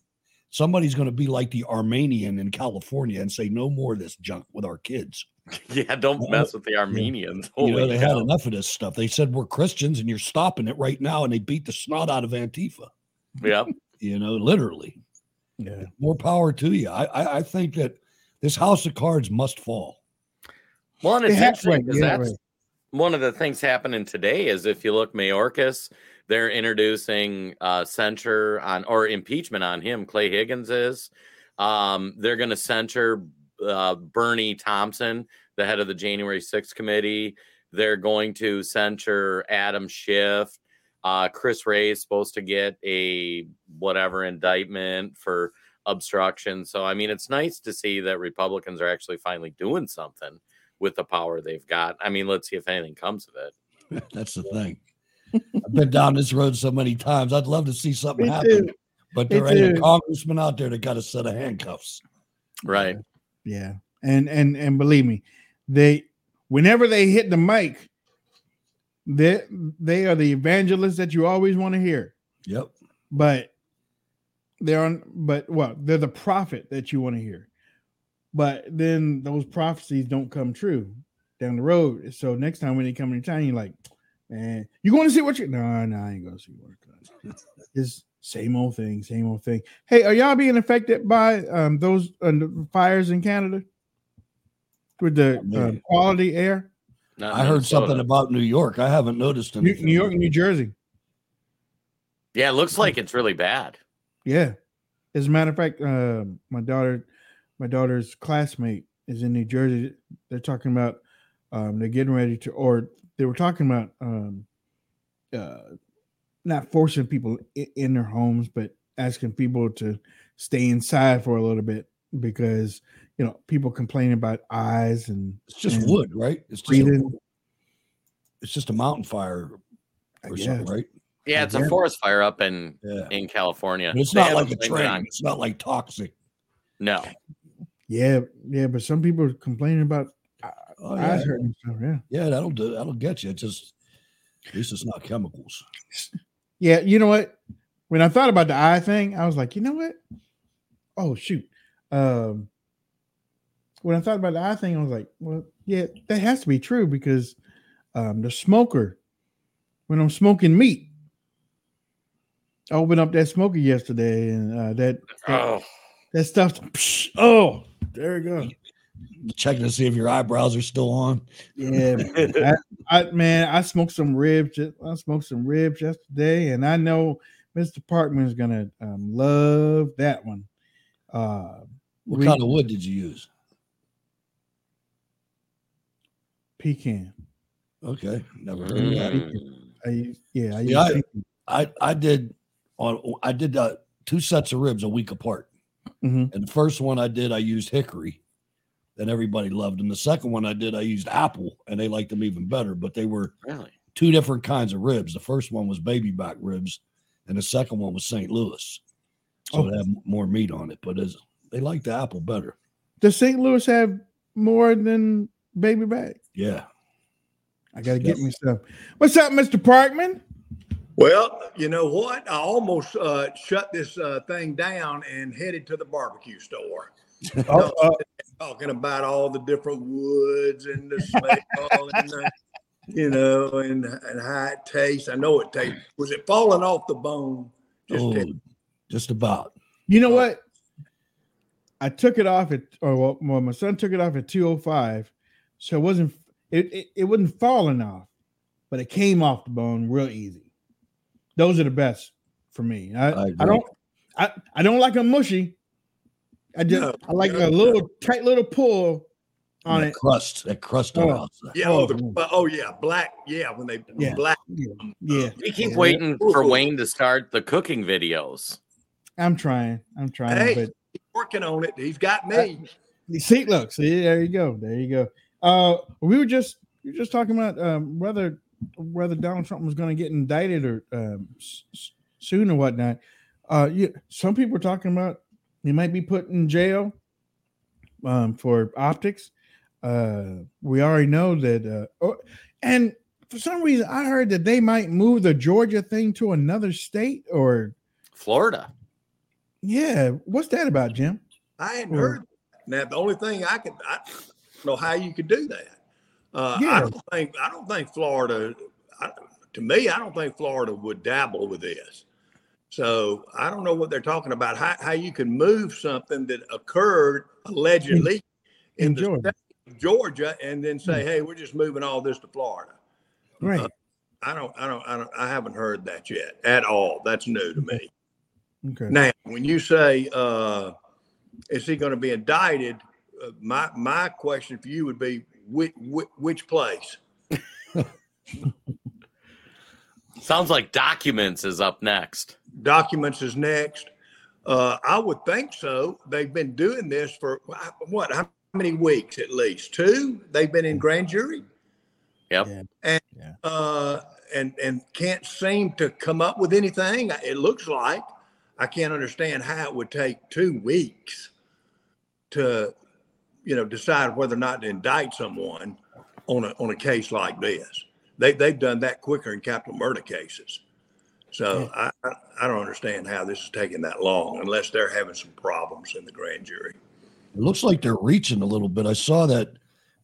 somebody's going to be like the Armenian in California and say no more of this junk with our kids. Yeah, don't uh, mess with the Armenians. you know, they had enough of this stuff. They said we're Christians and you're stopping it right now, and they beat the snot out of Antifa. Yep. You know, literally. yeah. More power to you. I I, I think that this house of cards must fall. Well, and it's They have- interesting right, because yeah, that's right. one of the things happening today is if you look Mayorkas, they're introducing uh, censure on or impeachment on him. Clay Higgins is. Um, they're going to censure uh, Bennie Thompson, the head of the January 6th committee. They're going to censure Adam Schiff. Uh, Chris Wray is supposed to get a whatever indictment for obstruction. So, I mean, it's nice to see that Republicans are actually finally doing something with the power they've got. I mean, let's see if anything comes of it. That's the thing. I've been down this road so many times. I'd love to see something Me happen, too. but Me there ain't a congressman out there that got a set of handcuffs. Right. Yeah. And and and believe me, they whenever they hit the mic, they they are the evangelists that you always want to hear. Yep. But they're on, but well, they're the prophet that you want to hear. But then those prophecies don't come true down the road. So next time when they come in town, you're like, man, you going to see what you? No, no, I ain't going to see what. It's same old thing, same old thing. Hey, are y'all being affected by um, those uh, fires in Canada with the uh, quality air? Not I heard something about New York. I haven't noticed New. New York, New Jersey. Yeah, it looks like it's really bad. Yeah. As a matter of fact, uh, my daughter, my daughter's classmate is in New Jersey. They're talking about um, they're getting ready to, or they were talking about um, uh, not forcing people in, in their homes, but asking people to stay inside for a little bit because you know people complaining about eyes and It's just and wood, right? It's just a, it's just a mountain fire or something, right? Yeah, it's a forest fire up in Yeah. in California. But it's They not like a train. time. It's not like toxic. No. Yeah, yeah, but some people are complaining about Oh, yeah. eyes hurting. and stuff, yeah. yeah, that'll do. That'll get you. It's just at least it's not chemicals. Yeah, you know what? When I thought about the eye thing, I was like, you know what? Oh shoot. Um when I thought about the eye thing, I was like, well, yeah, that has to be true because um the smoker, when I'm smoking meat, I opened up that smoker yesterday and uh that that, Oh, that stuff oh there we go. Checking to see if your eyebrows are still on. Yeah, man. I, I man, I smoked some ribs. I smoked some ribs yesterday, and I know Mr. Parkman is gonna um, love that one. Uh, What we- kind of wood did you use? Pecan. Okay, never heard of that. mm. I yeah, I See, use I- I I did on I did uh, two sets of ribs a week apart. Mhm. And the first one I did, I used hickory, and everybody loved them. The second one I did, I used apple, and they liked them even better. But they were Really? two different kinds of ribs. The first one was baby back ribs, and the second one was St. Louis. So Oh. it had more meat on it, but it's, they like the apple better. Does St. Louis have more than baby back? Yeah. I gotta get me some. What's up, Mr. Parkman? Well, you know what? I almost uh, shut this uh, thing down and headed to the barbecue store. Oh, uh, Talking about all the different woods and the smell and the, you know, and and how it tastes. I know it tastes. Was it falling off the bone? Just Oh, just about. you know what? I took it off at, or well, well, my son took it off at 205, so it wasn't it, it it wasn't falling off, but it came off the bone real easy. Those are the best for me. I, I I, don't I, I don't like them mushy. I just No, I like no, a little tight little pull on that it. crust, that crust on Oh. the yeah. Oh, the, uh, oh, yeah. Black. Yeah. When they Yeah. black. Yeah, yeah. We keep Yeah. waiting for Wayne to start the cooking videos. I'm trying. I'm trying, Hey. but Working on it. He's got me. See, look, see, there you go, there you go. Uh, we were just we were just talking about um, whether whether Donald Trump was going to get indicted or um, s- s- soon or whatnot. Uh, yeah, some people are talking about he might be put in jail um, for optics. Uh, we already know that, uh, oh, and for some reason, I heard that they might move the Georgia thing to another state. Or Florida. yeah, what's that about, Jim? I hadn't Or- heard. Now the only thing I could, I don't know how you could do that. Uh, Yeah. I don't think, I don't think Florida. I, to me, I don't think Florida would dabble with this. So I don't know what they're talking about. How, how you can move something that occurred allegedly in, in the Georgia. state of Georgia, and then say, "Hey, we're just moving all this to Florida." Right. I don't, I don't, I don't, I haven't heard that yet at all. That's new to me. Okay. Now, when you say, uh, is he going to be indicted? Uh, my my question for you would be, which which, which place? Sounds like documents is up next. Documents is next. Uh, I would think so. They've been doing this for what? How many weeks at least? Two. They've been in grand jury. Yep. Yeah. And Yeah. uh, and and can't seem to come up with anything. It looks like I can't understand how it would take two weeks to, you know, decide whether or not to indict someone. on a on a case like this. They they've done that quicker in capital murder cases. So I, I I don't understand how this is taking that long unless they're having some problems in the grand jury. It looks like they're reaching a little bit. I saw that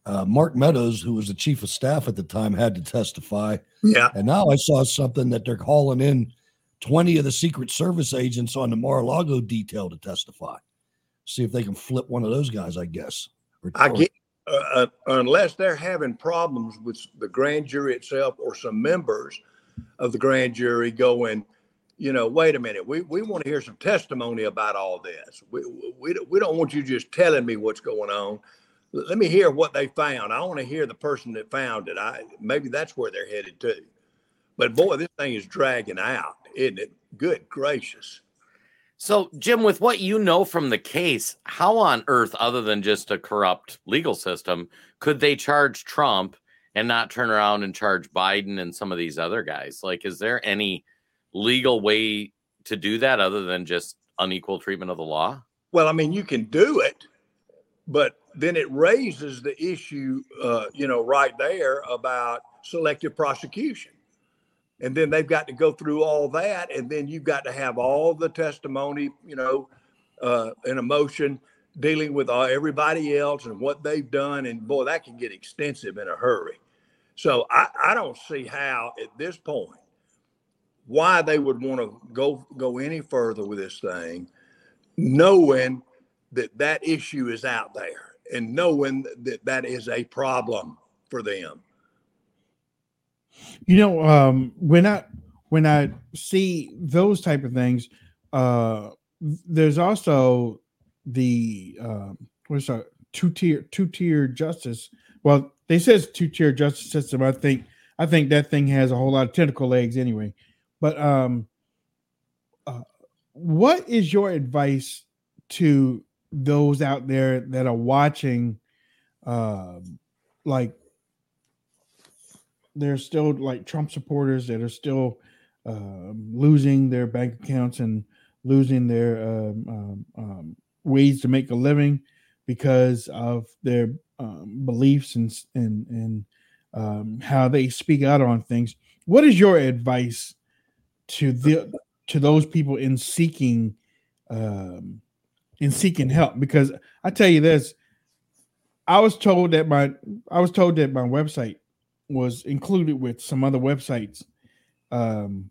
uh, Mark Meadows, who was the chief of staff at the time, had to testify. Yeah. And now I saw something that they're calling in 20 of the Secret Service agents on the Mar-a-Lago detail to testify. See if they can flip one of those guys, I guess. Or, I get uh, uh, unless they're having problems with the grand jury itself or some members of the grand jury going, you know, wait a minute, we, we want to hear some testimony about all this. We, we, we don't want you just telling me what's going on. Let me hear what they found. I want to hear the person that found it. I maybe that's where they're headed to. But boy, this thing is dragging out, isn't it? Good gracious. So, Jim, with what you know from the case, how on earth, other than just a corrupt legal system, could they charge Trump and not turn around and charge Biden and some of these other guys? Like, is there any legal way to do that other than just unequal treatment of the law? Well, I mean, you can do it, but then it raises the issue, uh, you know, right there about selective prosecution. And then they've got to go through all that, and then you've got to have all the testimony, you know, uh, in a motion dealing with uh, everybody else and what they've done. And boy, that can get extensive in a hurry. So I, I don't see how at this point why they would want to go go any further with this thing knowing that that issue is out there and knowing that that is a problem for them. You know, um, when I when I see those type of things, uh, there's also the um, what's a two tier two tier justice. Well, they says two tier justice system. I think I think that thing has a whole lot of tentacle legs anyway. But um, uh, what is your advice to those out there that are watching, um, like there's still like Trump supporters that are still um, losing their bank accounts and losing their um, um, um, ways to make a living because of their um, beliefs and and and how they speak out on things. What is your advice to the to those people in seeking um, in seeking help? Because I tell you this, I was told that my I was told that my website was included with some other websites um,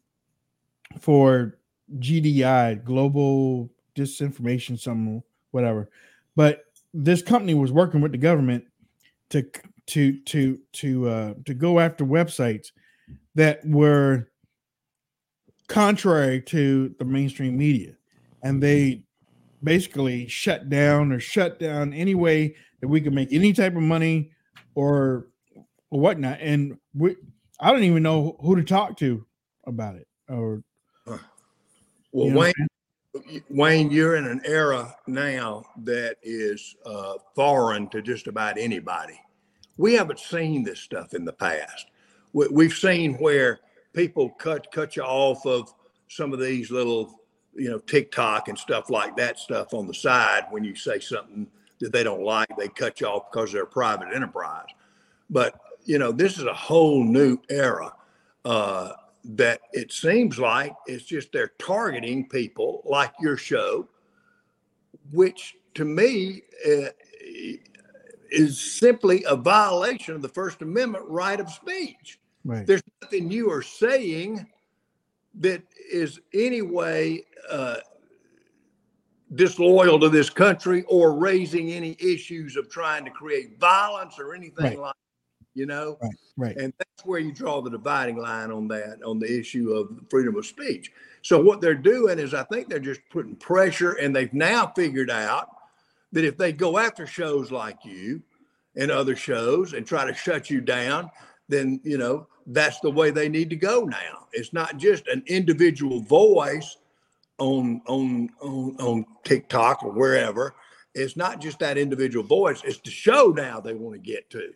for GDI, Global Disinformation, some whatever. But this company was working with the government to to to to uh, to go after websites that were contrary to the mainstream media, and they basically shut down or shut down any way that we could make any type of money or or whatnot. And we, I don't even know who to talk to about it. Or Well, You know what Wayne, Wayne, you're in an era now that is uh, foreign to just about anybody. We haven't seen this stuff in the past. We, we've seen where people cut cut you off of some of these little, you know, TikTok and stuff like that stuff on the side when you say something that they don't like. They cut you off because they're a private enterprise. But you know, this is a whole new era. Uh, that it seems like it's just they're targeting people like your show, which to me uh, is simply a violation of the First Amendment right of speech. right, There's nothing you are saying that is any way uh, disloyal to this country or raising any issues of trying to create violence or anything Right. like, you know. right, right. And that's where you draw the dividing line on that, on the issue of freedom of speech. So what they're doing is I think they're just putting pressure and they've now figured out that if they go after shows like you and other shows and try to shut you down, then you know that's the way they need to go now. It's not just an individual voice on on on on TikTok or wherever. It's not just that individual voice. It's the show now they want to get to.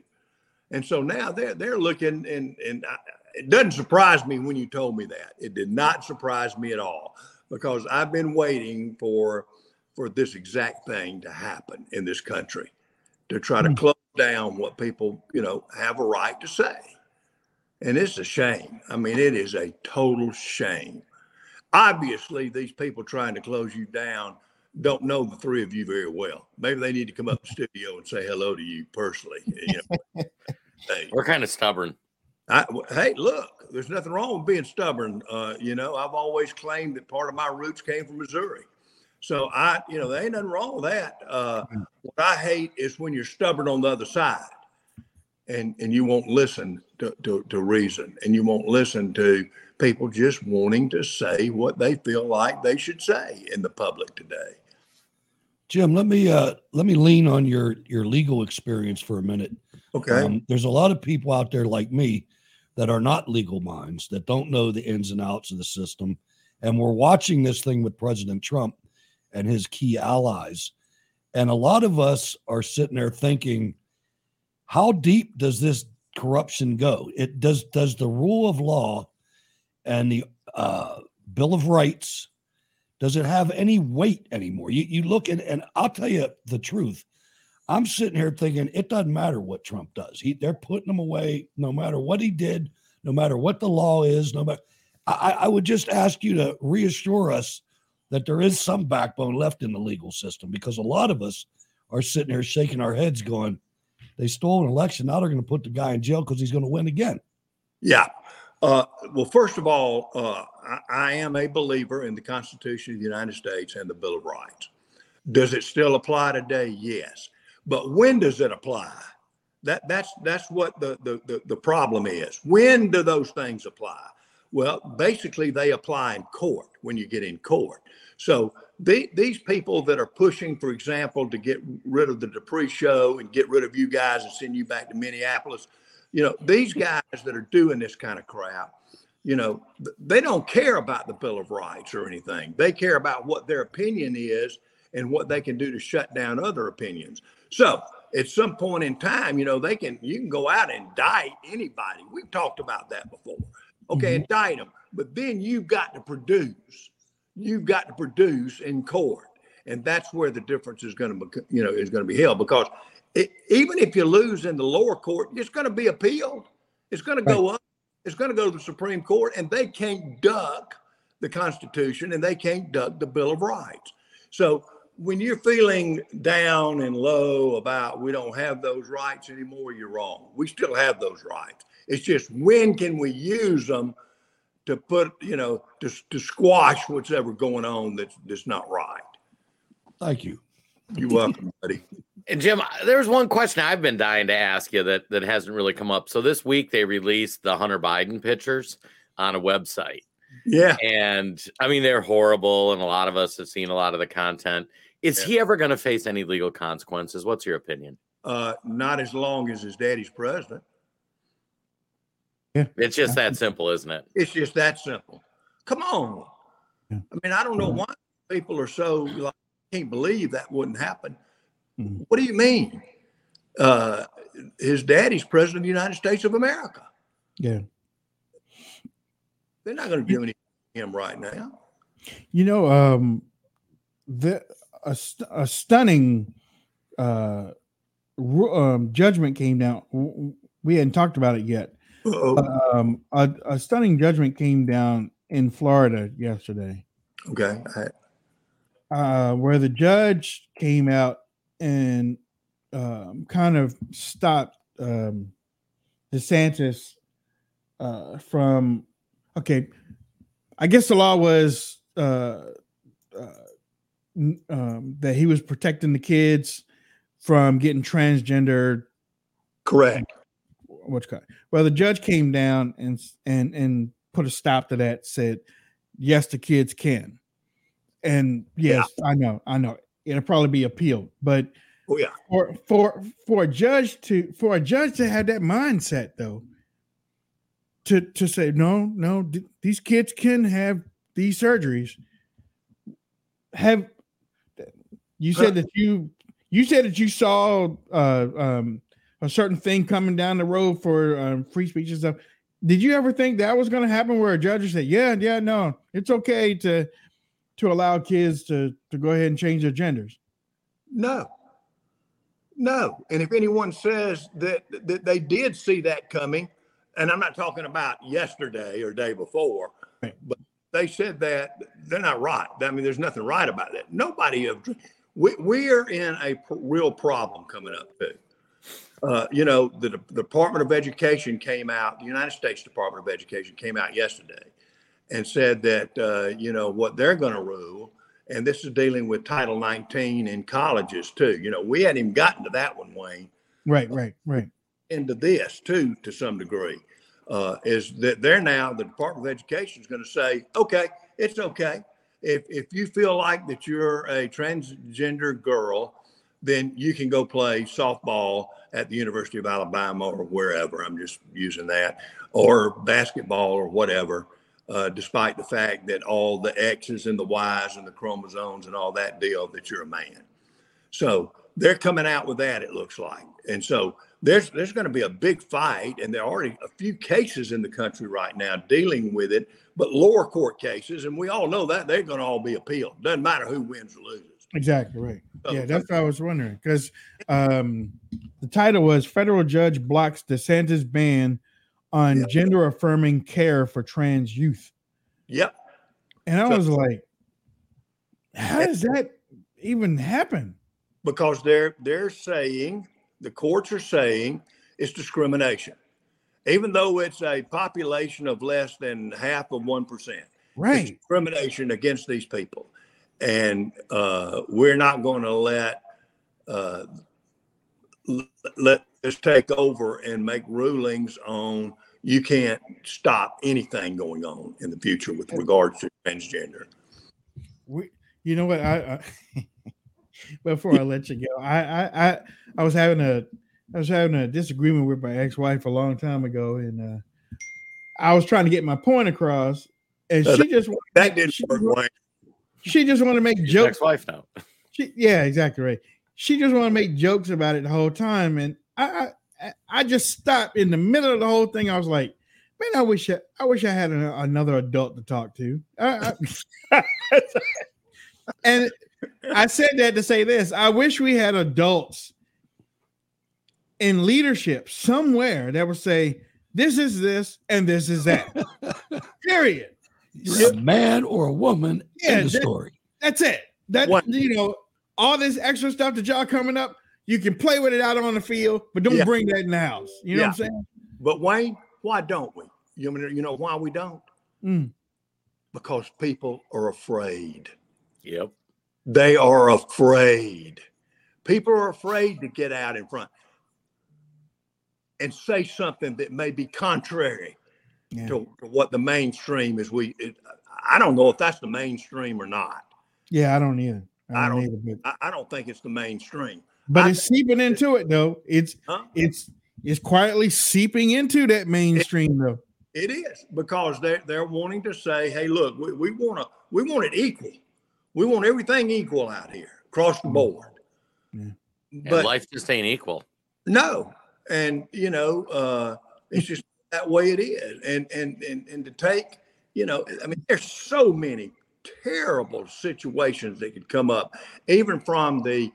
And so now they're they're looking, and and I, it doesn't surprise me when you told me that. It did not surprise me at all because I've been waiting for for this exact thing to happen in this country, to try to Hmm. close down what people, you know, have a right to say. And it's a shame. I mean, it is a total shame. Obviously, these people trying to close you down don't know the three of you very well. Maybe they need to come up to the studio and say hello to you personally. You know, hey, We're kind of stubborn. I, hey, look, there's nothing wrong with being stubborn. Uh, you know, I've always claimed that part of my roots came from Missouri. So I, you know, there ain't nothing wrong with that. Uh, what I hate is when you're stubborn on the other side and, and you won't listen to, to, to reason and you won't listen to people just wanting to say what they feel like they should say in the public today. Jim, let me uh, let me lean on your your legal experience for a minute. Okay. Um, there's a lot of people out there like me that are not legal minds that don't know the ins and outs of the system, and we're watching this thing with President Trump and his key allies, and a lot of us are sitting there thinking, how deep does this corruption go? It does does the rule of law and the uh, Bill of Rights does it have any weight anymore? You you look at and I'll tell you the truth. I'm sitting here thinking it doesn't matter what Trump does. He they're putting him away no matter what he did, no matter what the law is, no matter I, I would just ask you to reassure us that there is some backbone left in the legal system because a lot of us are sitting here shaking our heads going, they stole an election. Now they're going to put the guy in jail because he's going to win again. Yeah. Uh, well, first of all, uh, I, I, am a believer in the Constitution of the United States and the Bill of Rights. Does it still apply today? Yes. But when does it apply? That that's that's what the the the, the problem is. When do those things apply? Well, basically, they apply in court when you get in court. So the, these people that are pushing, for example, to get rid of the Dupree show and get rid of you guys and send you back to Minneapolis, you know, these guys that are doing this kind of crap, you know, they don't care about the Bill of Rights or anything. They care about what their opinion is and what they can do to shut down other opinions. So at some point in time, you know, they can you can go out and indict anybody. We've talked about that before. Okay, mm-hmm. indict them, but then you've got to produce. You've got to produce in court, and that's where the difference is going to be. You know, is going to be held because it, even if you lose in the lower court, it's going to be appealed. It's going to go up. It's going to go to the Supreme Court, and they can't duck the Constitution and they can't duck the Bill of Rights. So when you're feeling down and low about we don't have those rights anymore, you're wrong. We still have those rights. It's just when can we use them to put, you know, to, to squash what's ever going on that's that's not right. Thank you. You're welcome, buddy. And Jim, there's one question I've been dying to ask you that that hasn't really come up. So this week they released the Hunter Biden pictures on a website. Yeah. And I mean they're horrible and a lot of us have seen a lot of the content. Is yeah. he ever going to face any legal consequences? What's your opinion? Uh not as long as his daddy's president. Yeah. It's just that simple, isn't it? It's just that simple. Come on. Yeah. I mean, I don't know why people are so like can't believe that wouldn't happen. Mm-hmm. What do you mean? Uh, his daddy's president of the United States of America. Yeah. They're not going to do anything to him right now. You know, um, the a, a stunning uh, um, judgment came down. We hadn't talked about it yet. Um, a, a, stunning judgment came down in Florida yesterday. Okay. Uh, where the judge came out and um, kind of stopped um, DeSantis uh, from. Okay, I guess the law was uh, uh, um, that he was protecting the kids from getting transgender. Correct. What's called? Well, the judge came down and and and put a stop to that. Said yes, the kids can. And yes, yeah. I know, I know it'll probably be appealed. But oh yeah, for for for a judge to for a judge to have that mindset though, to to say no, no, th- these kids can have these surgeries. Have you said that you you said that you saw uh, um, a certain thing coming down the road for um, free speech and stuff. Did you ever think that was going to happen where a judge say, "Yeah, yeah, no, it's okay to to allow kids to to go ahead and change their genders? No. No. And if anyone says that that they did see that coming, and I'm not talking about yesterday or day before, but they said that they're not right. I mean, there's nothing right about that. Nobody of we we are in a p- real problem coming up too. Uh, you know, the, the Department of Education came out, the United States Department of Education came out yesterday and said that, uh, you know, what they're going to rule, and this is dealing with Title 19 in colleges too. You know, we hadn't even gotten to that one, Wayne, Right, right, right. into this too, to some degree, uh, is that they're now, the Department of Education is going to say, okay, it's okay. If, if you feel like that you're a transgender girl, then you can go play softball at the University of Alabama or wherever. I'm just using that, or basketball or whatever, uh, despite the fact that all the X's and the Y's and the chromosomes and all that deal that you're a man. So they're coming out with that, it looks like. And so there's there's going to be a big fight, and there are already a few cases in the country right now dealing with it, but lower court cases, and we all know that they're going to all be appealed. Doesn't matter who wins or loses. Exactly right. Oh, Yeah, that's what I was wondering because um, the title was "Federal Judge Blocks DeSantis Ban on Yeah. Gender Affirming Care for Trans Youth," Yep. and I So- was like, "How does that even happen?" because they're they're saying the courts are saying it's discrimination, even though it's a population of less than half of one percent. It's Right. discrimination against these people, and uh, we're not going to let uh, let this take over and make rulings on. You can't stop anything going on in the future with regards to transgender. We, you know what? I, I before I let you go, I, I I I was having a I was having a disagreement with my ex-wife a long time ago, and uh, I was trying to get my point across, and Uh, she just That didn't she, work, Wayne. she just wanted to make His jokes. ex-wife now. She, yeah, exactly right. She just wanted to make jokes about it the whole time, and I, I I just stopped in the middle of the whole thing. I was like, man, I wish I, I wish I had an, another adult to talk to. I, I, and I said that to say this. I wish we had adults in leadership somewhere that would say, this is this and this is that. Period. You're a man or a woman Yeah, in the that- story. That's it. That What? you know, all this extra stuff that y'all coming up, you can play with it out on the field, but don't Yeah. bring that in the house. You know what I'm saying? But Wayne, why don't we? You know, you know why we don't? Mm. Because people are afraid. Yep. They are afraid. People are afraid to get out in front and say something that may be contrary Yeah. to, to what the mainstream is. We, it, I don't know if that's the mainstream or not. Yeah, I don't either. I I don't, don't- either. But, I, I don't think it's the mainstream. but I it's seeping into it though. It's Huh? it's it's quietly seeping into that mainstream though. It is because they're they're wanting to say, hey, look, we, we want to we want it equal. We want everything equal out here across the board. Yeah. And But life just ain't equal. no, and you know, uh, it's just that way it is. And and and and to take, you know, I mean, there's so many terrible situations that could come up, even from the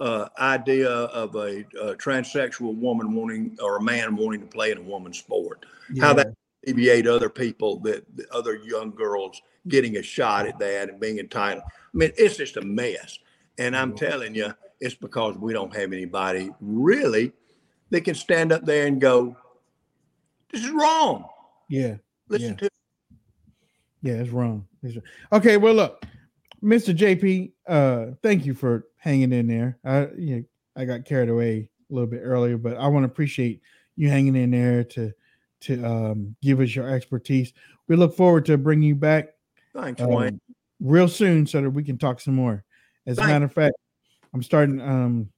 uh, idea of a, uh transsexual woman wanting or a man wanting to play in a woman's sport. How that alleviate other people that that other young girls getting a shot at that and being entitled. I mean, it's just a mess. And I'm telling you, it's because we don't have anybody really that can stand up there and go, "This is wrong." yeah. Listen Yeah. to Yeah, it's wrong. It's wrong. Okay, well, look, Mr. JP, uh, thank you for hanging in there. I you know, I got carried away a little bit earlier, but I want to appreciate you hanging in there to to um, give us your expertise. We look forward to bringing you back thanks, um, Wayne. real soon so that we can talk some more. As a matter of fact, I'm starting. Um,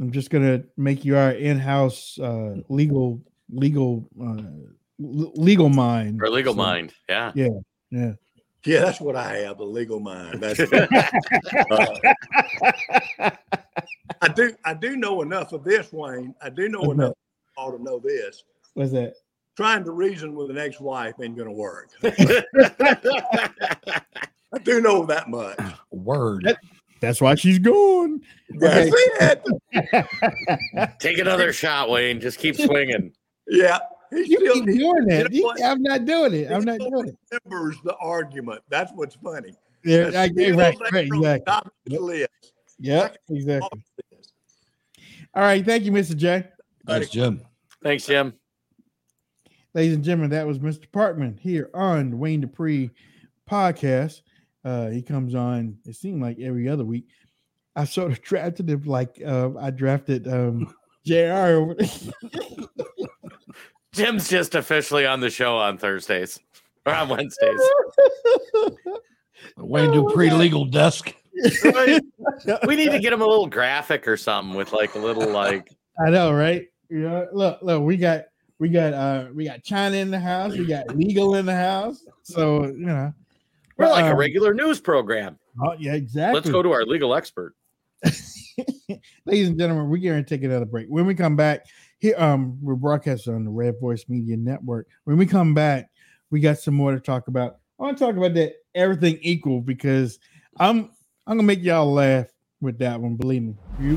I'm just gonna make you our in-house uh, legal legal uh, l- legal mind Or legal So, mind. Yeah. Yeah. Yeah, Yeah, that's what I have, a legal mind. That's uh, I do I do know enough of this, Wayne. I do know Okay. enough all to know this. What's that? Trying to reason with an ex-wife ain't gonna work. I do know that much. Word. That- That's why she's gone. That's it. Take another shot, Wayne. Just keep swinging. Yeah. He You still- keep doing that. you know what? I'm not doing it. I'm not doing it. remembers the argument. That's what's funny. Yeah, I, right, right, exactly. top of the list. Yeah, exactly. All right, thank you, Mr. J. Thanks, Jim. Thanks, Jim. Ladies and gentlemen, that was Mr. Parkman here on Wayne Dupree podcast. Uh, he comes on, it seemed like every other week. I sort of drafted him like uh, I drafted um, JR over Jim's just officially on the show on Thursdays or on Wednesdays. Wayne Oh, Dupree God. legal desk. We need to get him a little graphic or something with like a little like I know, right? Yeah, look, look, we got we got uh we got China in the house, we got legal in the house. So you know, we're like a um, regular news program. Oh, yeah, exactly. Let's go to our legal expert. Ladies and gentlemen, we're going to take another break. When we come back, here um we're broadcasting on the Red Voice Media Network. When we come back, we got some more to talk about. I want to talk about that everything equal because I'm I'm gonna make y'all laugh with that one. Believe me. You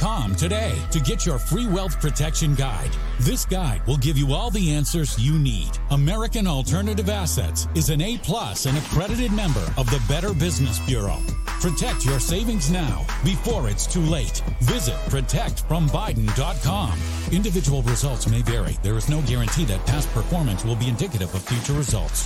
today to get your free wealth protection guide. This guide will give you all the answers you need. American Alternative Assets is an A plus and accredited member of the Better Business Bureau. Protect your savings now before it's too late. Visit protectfrombiden.com. Individual results may vary. There is no guarantee that past performance will be indicative of future results.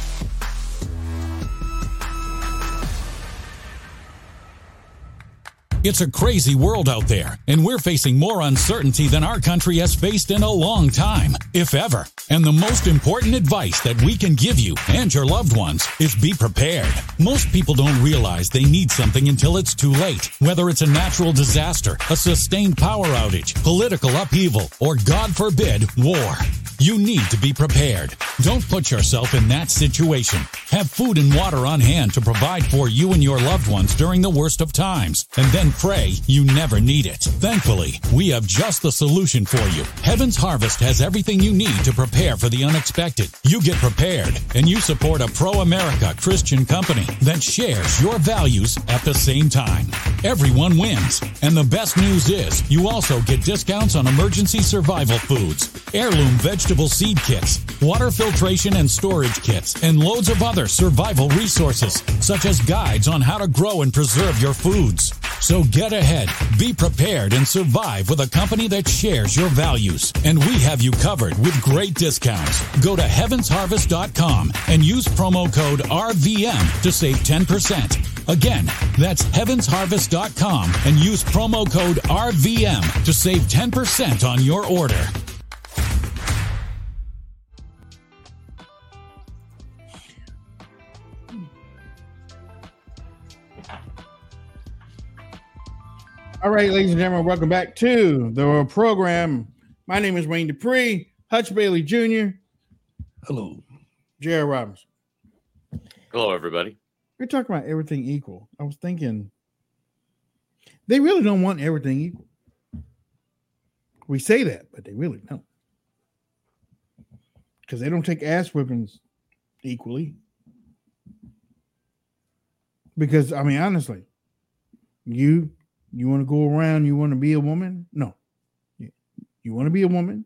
It's a crazy world out there, and we're facing more uncertainty than our country has faced in a long time, if ever. And the most important advice that we can give you and your loved ones is be prepared. Most people don't realize they need something until it's too late, whether it's a natural disaster, a sustained power outage, political upheaval, or God forbid, war. You need to be prepared. Don't put yourself in that situation. Have food and water on hand to provide for you and your loved ones during the worst of times, and then pray you never need it. Thankfully, we have just the solution for you. Heaven's Harvest has everything you need to prepare for the unexpected. You get prepared, and you support a pro-America Christian company that shares your values at the same time. Everyone wins. And the best news is you also get discounts on emergency survival foods, heirloom vegetable seed kits, water filtration and storage kits, and loads of other survival resources, such as guides on how to grow and preserve your foods. So get ahead, be prepared, and survive with a company that shares your values. And we have you covered with great discounts. Go to heavensharvest.com and use promo code RVM to save 10%. Again, that's heavensharvest.com and use promo code RVM to save 10% on your order. All right, ladies and gentlemen, welcome back to the program. My name is Wayne Dupree, Hutch Bailey Jr., Hello. Jared Robbins. Hello, everybody. We're talking about everything equal. I was thinking they really don't want everything equal. We say that, but they really don't. Because they don't take ass whippings equally. Because I mean, honestly, you you want to go around, you want to be a woman? No. You, want to be a woman,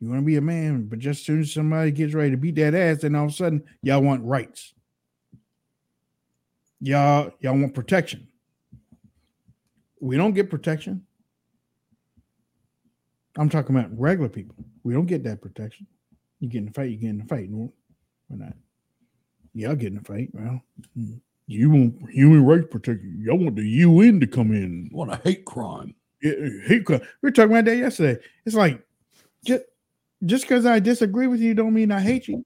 you want to be a man, but just as soon as somebody gets ready to beat that ass, then all of a sudden y'all want rights y'all y'all want protection. We don't get protection. I'm talking about regular people. We don't get that protection. You get in a fight, you get in a fight. No, we're not. Y'all get in a fight. Well, hmm. You want human rights protection. Y'all want the UN to come in. What a hate crime. Yeah, uh, hate crime. We were talking about that yesterday. It's like just just because I disagree with you don't mean I hate you.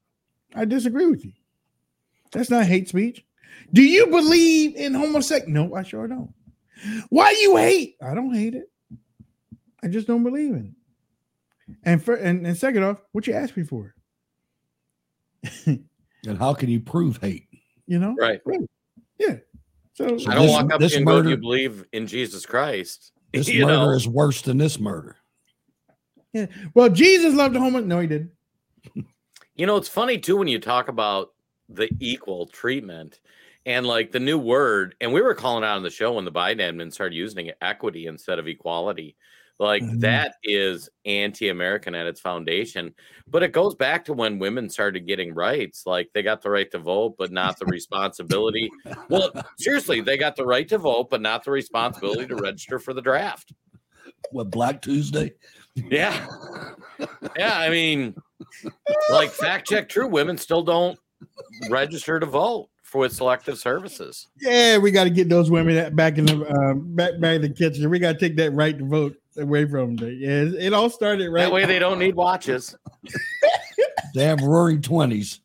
I disagree with you. That's not hate speech. Do you believe in homosexuality? No, I sure don't. Why you hate? I don't hate it. I just don't believe in it. And for and, and second off, what you ask me for? And how can you prove hate? You know? Right. Yeah. So So I don't this- walk up to this you and go, "Do you believe in Jesus Christ?" This You murder know? is worse than this murder. Yeah. well, Jesus loved the homo. No, he didn't. You know, it's funny too when you talk about the equal treatment and like the new word, and we were calling out on the show when the Biden admin started using it, equity instead of equality. Like Mhm. that is anti-American at its foundation. But it goes back to when women started getting rights. Like they got the right to vote, but not the responsibility. well, seriously, they got the right to vote, but not the responsibility to register for the draft. What Black Tuesday? Yeah. Yeah. I mean, like fact check true, women still don't register to vote for with selective services. Yeah, we got to get those women back in the uh, back back in the kitchen. We got to take that right to vote away from them. Yeah, it, it all started right. That way they don't need watches. They have roaring twenties.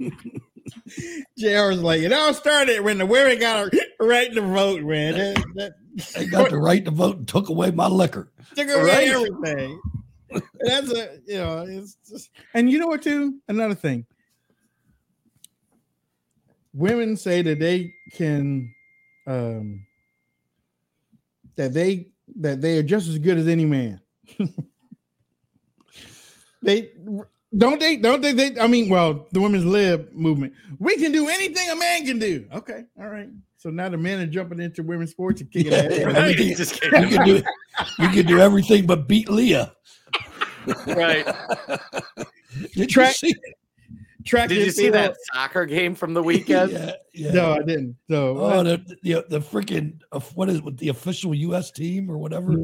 JR was like, it all started when the women got a right to vote, man. That, that They got the right to vote and took away my liquor. took away Right. everything. That's a you know, it's just, and you know what too? Another thing. Women say that they can um that they that they are just as good as any man. they don't they don't they, they I mean, well, the women's lib movement. We can do anything a man can do. Okay, all right. So now the men are jumping into women's sports and kicking Yeah, ass. yeah. Right? Everything- Just You can do you can do everything but beat Lia. Right. Did Track- you see? Track Did you see field. that soccer game from the weekend? Yeah, yeah. No, I didn't. So Oh, the the, the freaking uh, what is it, the official U.S. team or whatever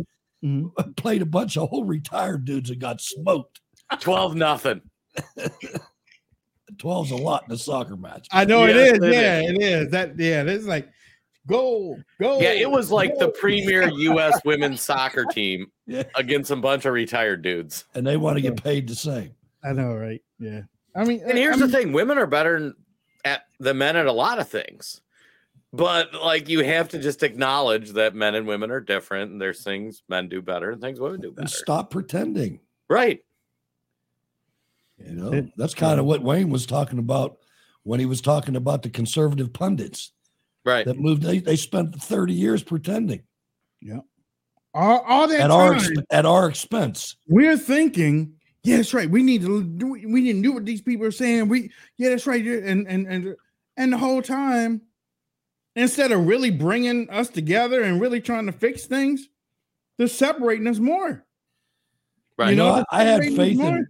Mhm. played a bunch of old retired dudes and got smoked. 12 nothing. 12's a lot in a soccer match. I know it Yes, is. it yeah, is. it is. That yeah, it's like go, go. Yeah, it was like the premier U.S. women's soccer team Yeah. against a bunch of retired dudes. and they want to get paid the same. I know, right? Yeah. I mean, And here's I the thing women are better n- at the men at a lot of things. But like you have to just acknowledge that men and women are different and there's things men do better and things women do better. And stop pretending. Right. You know, that's kind of what Wayne was talking about when he was talking about the conservative pundits Right. that moved. They, they spent 30 years pretending Yeah, all, all that at our time, exp- at our expense. we're thinking, yeah, that's right. We need to do. We didn't do what these people are saying. We, yeah, that's right. And and and and the whole time, instead of really bringing us together and really trying to fix things, they're separating us more. Right. You know, know, I, I had faith in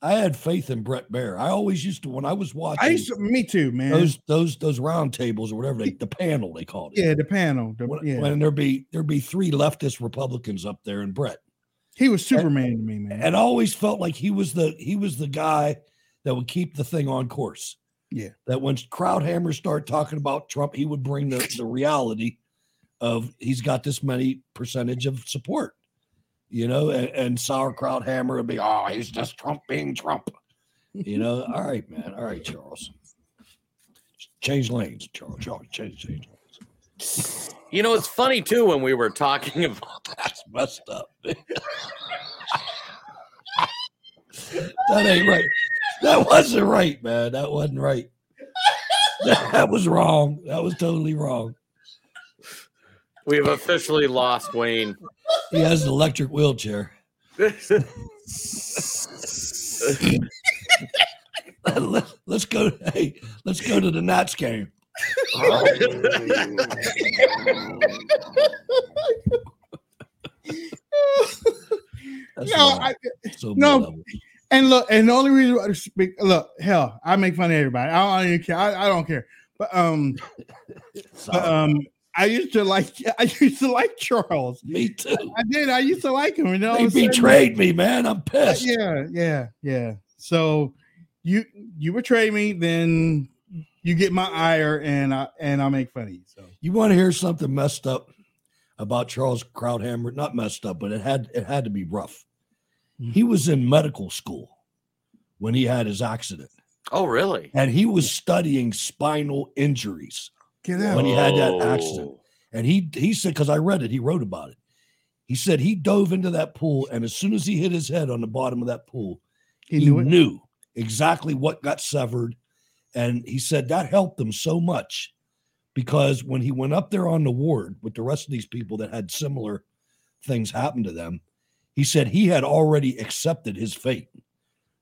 I had faith in Bret Baier. I always used to when I was watching I used to, me too, man. those those those round tables or whatever they the panel they called it. yeah, the panel. the- When, yeah, when there'd be there'd be three leftist Republicans up there and Brett. He was Superman to me, man. And I always felt like he was the he was the guy that would keep the thing on course. Yeah. That when Krauthammer's start talking about Trump, he would bring the, the reality of he's got this many percentage of support. You know, and, and sauerkraut hammer would be, oh, he's just Trump being Trump. You know, all right, man. All right, Charles. Change lanes, Charles. Charles, change, change lanes. You know, it's funny too when we were talking about That's messed up. that ain't right. That wasn't right, man. That wasn't right. That was wrong. That was totally wrong. we've officially lost Wayne. He has an electric wheelchair. Let- Let's go. Hey, let's go to the Nats game. That's no. I, So no. and look, and the only reason I look, hell, I make fun of everybody. I don't, even care. I, I don't care. But um, but, um, I used to like, I used to like Charles. Me too. I did. I used to like him. You of sudden- betrayed me, man. I'm pissed. Yeah, yeah, yeah. So you you betrayed me, then you get my ire, and I and I'll make fun of you. So You want to hear something messed up about Charles Krauthammer? Not messed up, but it had it had to be rough. Mhm. He was in medical school when he had his accident. Oh, really? and he was studying spinal injuries. Get out. When he had that accident. Oh. And he he said, because I read it, he wrote about it. He said he dove into that pool, and as soon as he hit his head on the bottom of that pool, he knew knew exactly what got severed. And he said that helped him so much because when he went up there on the ward with the rest of these people that had similar things happen to them, he said he had already accepted his fate.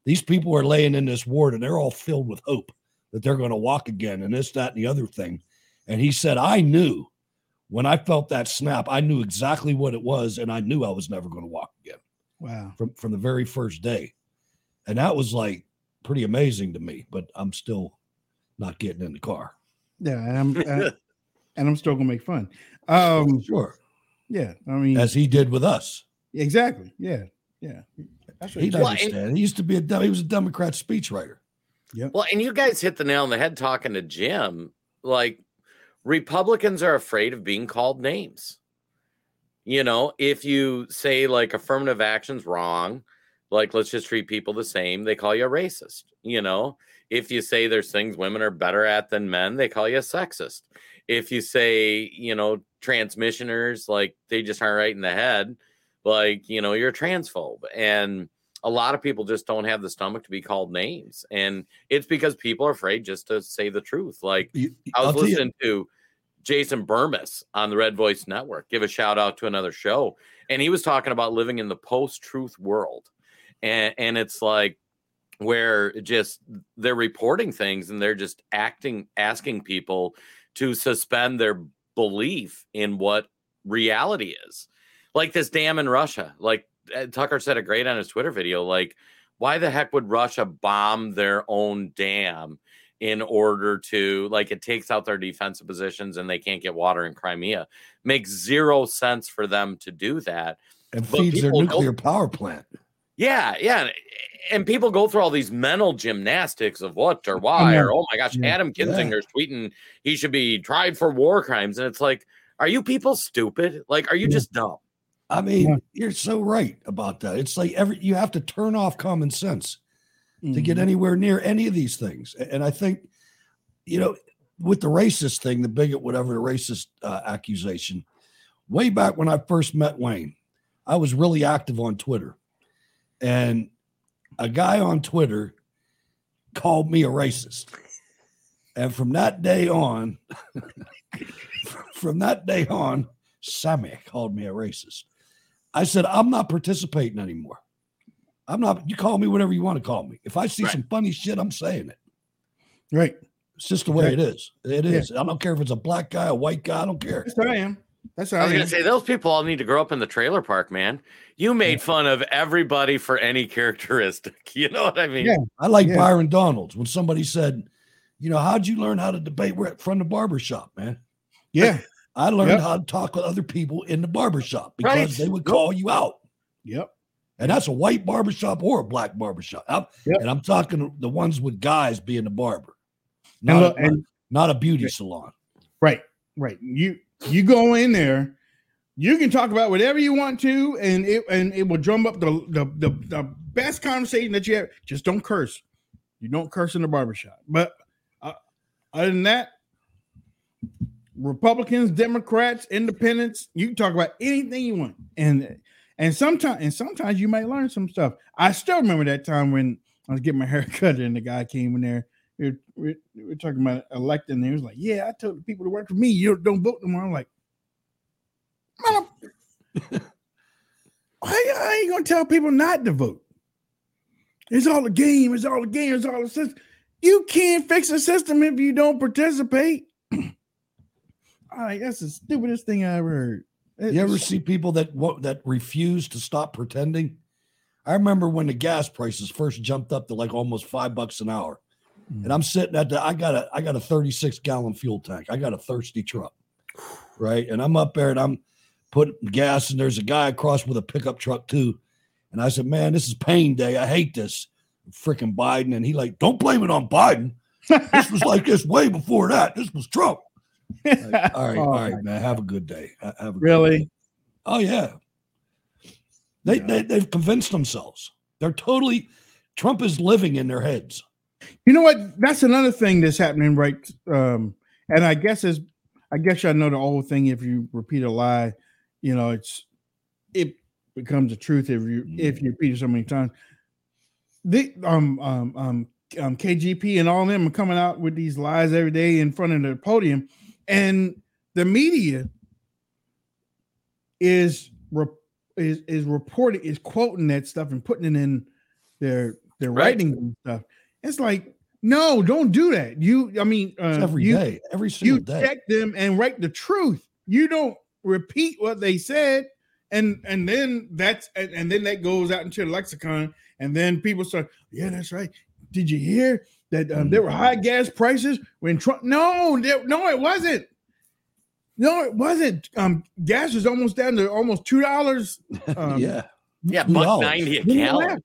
These people are laying in this ward and they're all filled with hope that they're going to walk again and this, that, and the other thing. And he said, I knew when I felt that snap, I knew exactly what it was, and I knew I was never going to walk again Wow. from from the very first day, and that was like pretty amazing to me. But I'm still not getting in the car. Yeah, and I'm and, and I'm still gonna make fun. Um, Sure, yeah, I mean, as he did with us. exactly. Yeah, yeah. He he doesn't Well, and- understand. He used to be a he was a Democrat speechwriter. Yeah. Well, and you guys hit the nail on the head talking to Jim. Like, Republicans are afraid of being called names. You know, if you say like affirmative action's wrong, like let's just treat people the same, they call you a racist. You know, if you say there's things women are better at than men, they call you a sexist. If you say, you know, transmissioners, like they just aren't right in the head, like, you know, you're a transphobe. And a lot of people just don't have the stomach to be called names. And it's because people are afraid just to say the truth. Like You- I was listening to Jason Bermas on the Red Voice Network give a shout out to another show, and he was talking about living in the post truth world, and and it's like where just they're reporting things and they're just acting asking people to suspend their belief in what reality is. Like this dam in russia like uh, tucker said it great on his twitter video like why the heck would russia bomb their own dam in order to like it takes out their defensive positions and they can't get water in crimea? Makes zero sense for them to do that. And but feeds their nuclear power plant. Yeah, yeah. And people go through all these mental gymnastics of what or why, or oh my gosh, Yeah. Adam Yeah. Kinzinger's tweeting he should be tried for war crimes. And it's like, are you people stupid? Like, are you Yeah. just dumb? I mean, Yeah. you're so right about that. It's like every you have to turn off common sense to get Mhm. anywhere near any of these things. And I think, you know, with the racist thing, the bigot, whatever the racist uh, accusation, way back when I first met Wayne, I was really active on Twitter. And a guy on Twitter called me a racist. And from that day on, from that day on, Sammy called me a racist. I said, I'm not participating anymore. I'm not, you call me whatever you want to call me. If I see Right. some funny shit, I'm saying it. Right. It's just the way Okay. it is. It Yeah. I don't care if it's a black guy, a white guy, I don't care. How I am. That's how I I, was gonna say those people all need to grow up in the trailer park, man. You made fun of everybody for any characteristic. You know what I mean? Yeah. I like Yeah. Byron Donalds when somebody said, you know, how'd you learn how to debate We're from the barber shop, man? yeah. I learned Yep. how to talk with other people in the barber shop because Right. they would call you out. Yep. And that's a white barbershop or a black barbershop. I'm- Yep. And I'm talking the ones with guys being the barber, And not, look, a, and not a beauty Right. salon. right, right. You you go in there, you can talk about whatever you want to, and it and it will drum up the the the, the best conversation that you have. Just don't curse. You don't curse in the barbershop. But uh, other than that, Republicans, Democrats, Independents, you can talk about anything you want, and and sometimes and sometimes you might learn some stuff. I still remember that time when I was getting my hair cut, and the guy came in there. We were, we were- we were talking about electing, and he was like, "Yeah, I told the people to work for me. You don't vote no more." I'm like, "Man, I'm- why I ain't gonna tell people not to vote? It's all a game. It's all a game. It's all a system. You can't fix a system if you don't participate." All right, that's the stupidest thing I ever heard. You ever see people that wa- that refuse to stop pretending? I remember when the gas prices first jumped up to like almost five bucks an hour, and I'm sitting at the. I got a I got a 36 gallon fuel tank. I got a thirsty truck, right? And I'm up there and I'm putting gas, and there's a guy across with a pickup truck too. And I said, "Man, this is pain day. I hate this, freaking Biden." And he like, "Don't blame it on Biden. This was like this way before that. This was Trump." Like, all right, Oh, all right, man. Have a good day. Have a good Really? day. Oh yeah. They, Yeah. they they've convinced themselves. They're totally Trump is living in their heads. You know what? That's another thing that's happening, right? Um, and I guess is I guess y'all know the old thing. If you repeat a lie, you know it's it becomes a truth if you if you repeat it so many times. The um um um um KJP and all of them are coming out with these lies every day in front of the podium, and the media is re- is is reporting is quoting that stuff and putting it in their their Right. writings and stuff. It's like no, don't do that. You, I mean, It's uh, every you, day, every single you day. check them and write the truth. You don't repeat what they said, and and then that's and, and then that goes out into the lexicon, and then people start, yeah, that's right. Did you hear that um, there were high gas prices when Trump? No, there, no, it wasn't. No, it wasn't. Um, gas was almost down to almost two dollars. Um, yeah. Yeah, Two buck dollars. ninety a Look at gallon.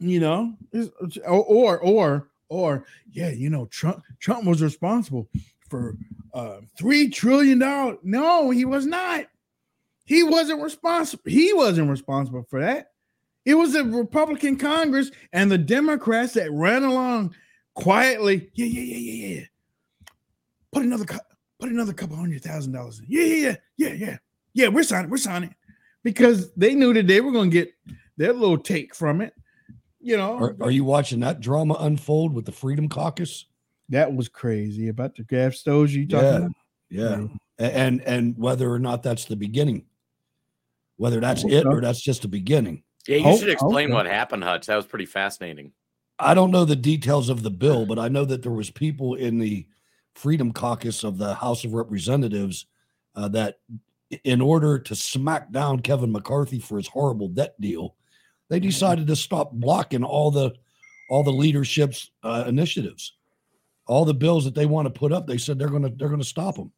You know, or or or yeah, you know, Trump Trump was responsible for uh, three trillion dollars. No, he was not. He wasn't responsible. He wasn't responsible for that. It was the Republican Congress and the Democrats that ran along quietly. Yeah, yeah, yeah, yeah, yeah. Put another put another couple hundred thousand dollars. in. Yeah, yeah, yeah, yeah, yeah. Yeah, we're signing. We're signing because they knew that they were going to get their little take from it. You know, Are, are you watching that drama unfold with the Freedom Caucus? that was crazy about the gas stoves you talking Yeah. about. Yeah. A- And and whether or not that's the beginning, whether that's it or that's just the beginning. Yeah, you Oh, should explain okay. what happened, Hutch. That was pretty fascinating. I don't know the details of the bill, but I know that there was people in the Freedom Caucus of the House of Representatives uh, that, in order to smack down Kevin McCarthy for his horrible debt deal, they decided to stop blocking all the all the leadership's uh, initiatives, all the bills that they want to put up. They said they're going to they're going to stop them,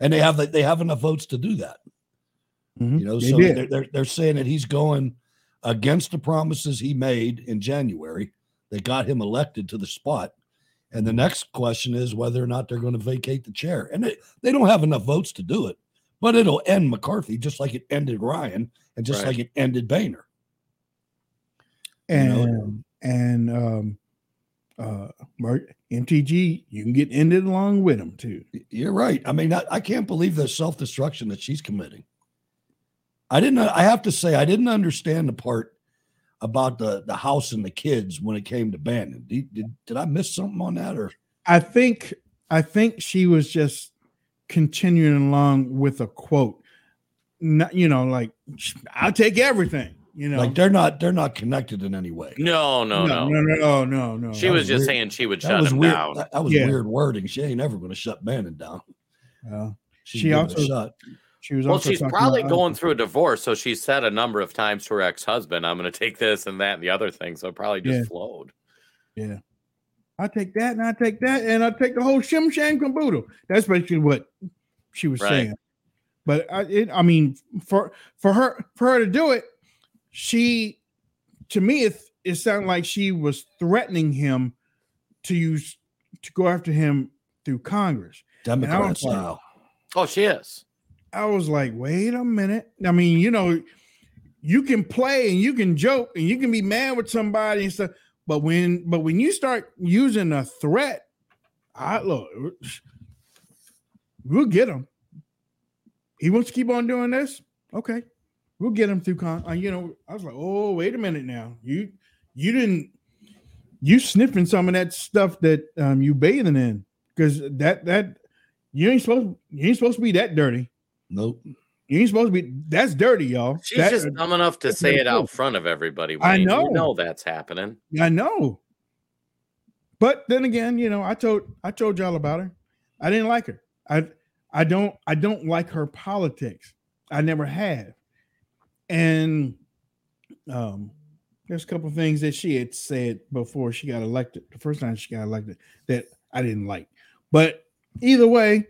and they have they have enough votes to do that. Mhm. You know, They so did. they're, they're they're saying that he's going against the promises he made in January that got him elected to the spot. And the next question is whether or not they're going to vacate the chair. And they, they don't have enough votes to do it, but it'll end McCarthy just like it ended Ryan and just Right. like it ended Boehner. And and um uh Mark MTG, you can get ended along with them too. You're right. I mean, I, I can't believe the self destruction that she's committing. I didn't. I have to say, I didn't understand the part about the the house and the kids when it came to Bannon. Did, did, did I miss something on that, or I think I think she was just continuing along with a quote. Not, you know, like I'll take everything. You know, like they're not they're not connected in any way? No, no, no. no, no, no, no, no. She That was was just weird. saying she would That shut was him weird. down. That, that was Yeah. weird wording. She ain't ever going to shut Bannon down. Uh, She's She also- a shot. she was Well, also she's probably about- going through a divorce, so she said a number of times to her ex-husband, "I'm going to take this and that and the other thing." So it probably just Yeah. flowed. Yeah. I take that and I take that and I take the whole shim sham caboodle. That's basically what she was Right. saying. But I, it, I mean, for for her for her to do it, she to me it it sounded like she was threatening him to use to go after him through Congress. Democrat like- Oh, she is. I was like, wait a minute. I mean, you know, you can play and you can joke and you can be mad with somebody and stuff, but when but when you start using a threat, I look, we'll get him. He wants to keep on doing this. Okay, we'll get him through. Con- uh, you know, I was like, oh, wait a minute now. You you didn't you sniffing some of that stuff that um you bathing in because that that you ain't supposed you ain't supposed to be that dirty. Nope. You ain't supposed to be. That's dirty, y'all. She's That- just dumb enough to say it out front of everybody. I know. You know that's happening. I know. But then again, you know, I told I told y'all about her. I didn't like her. I I don't I don't like her politics. I never have. And um there's a couple things that she had said before she got elected. The first time she got elected that I didn't like. But either way,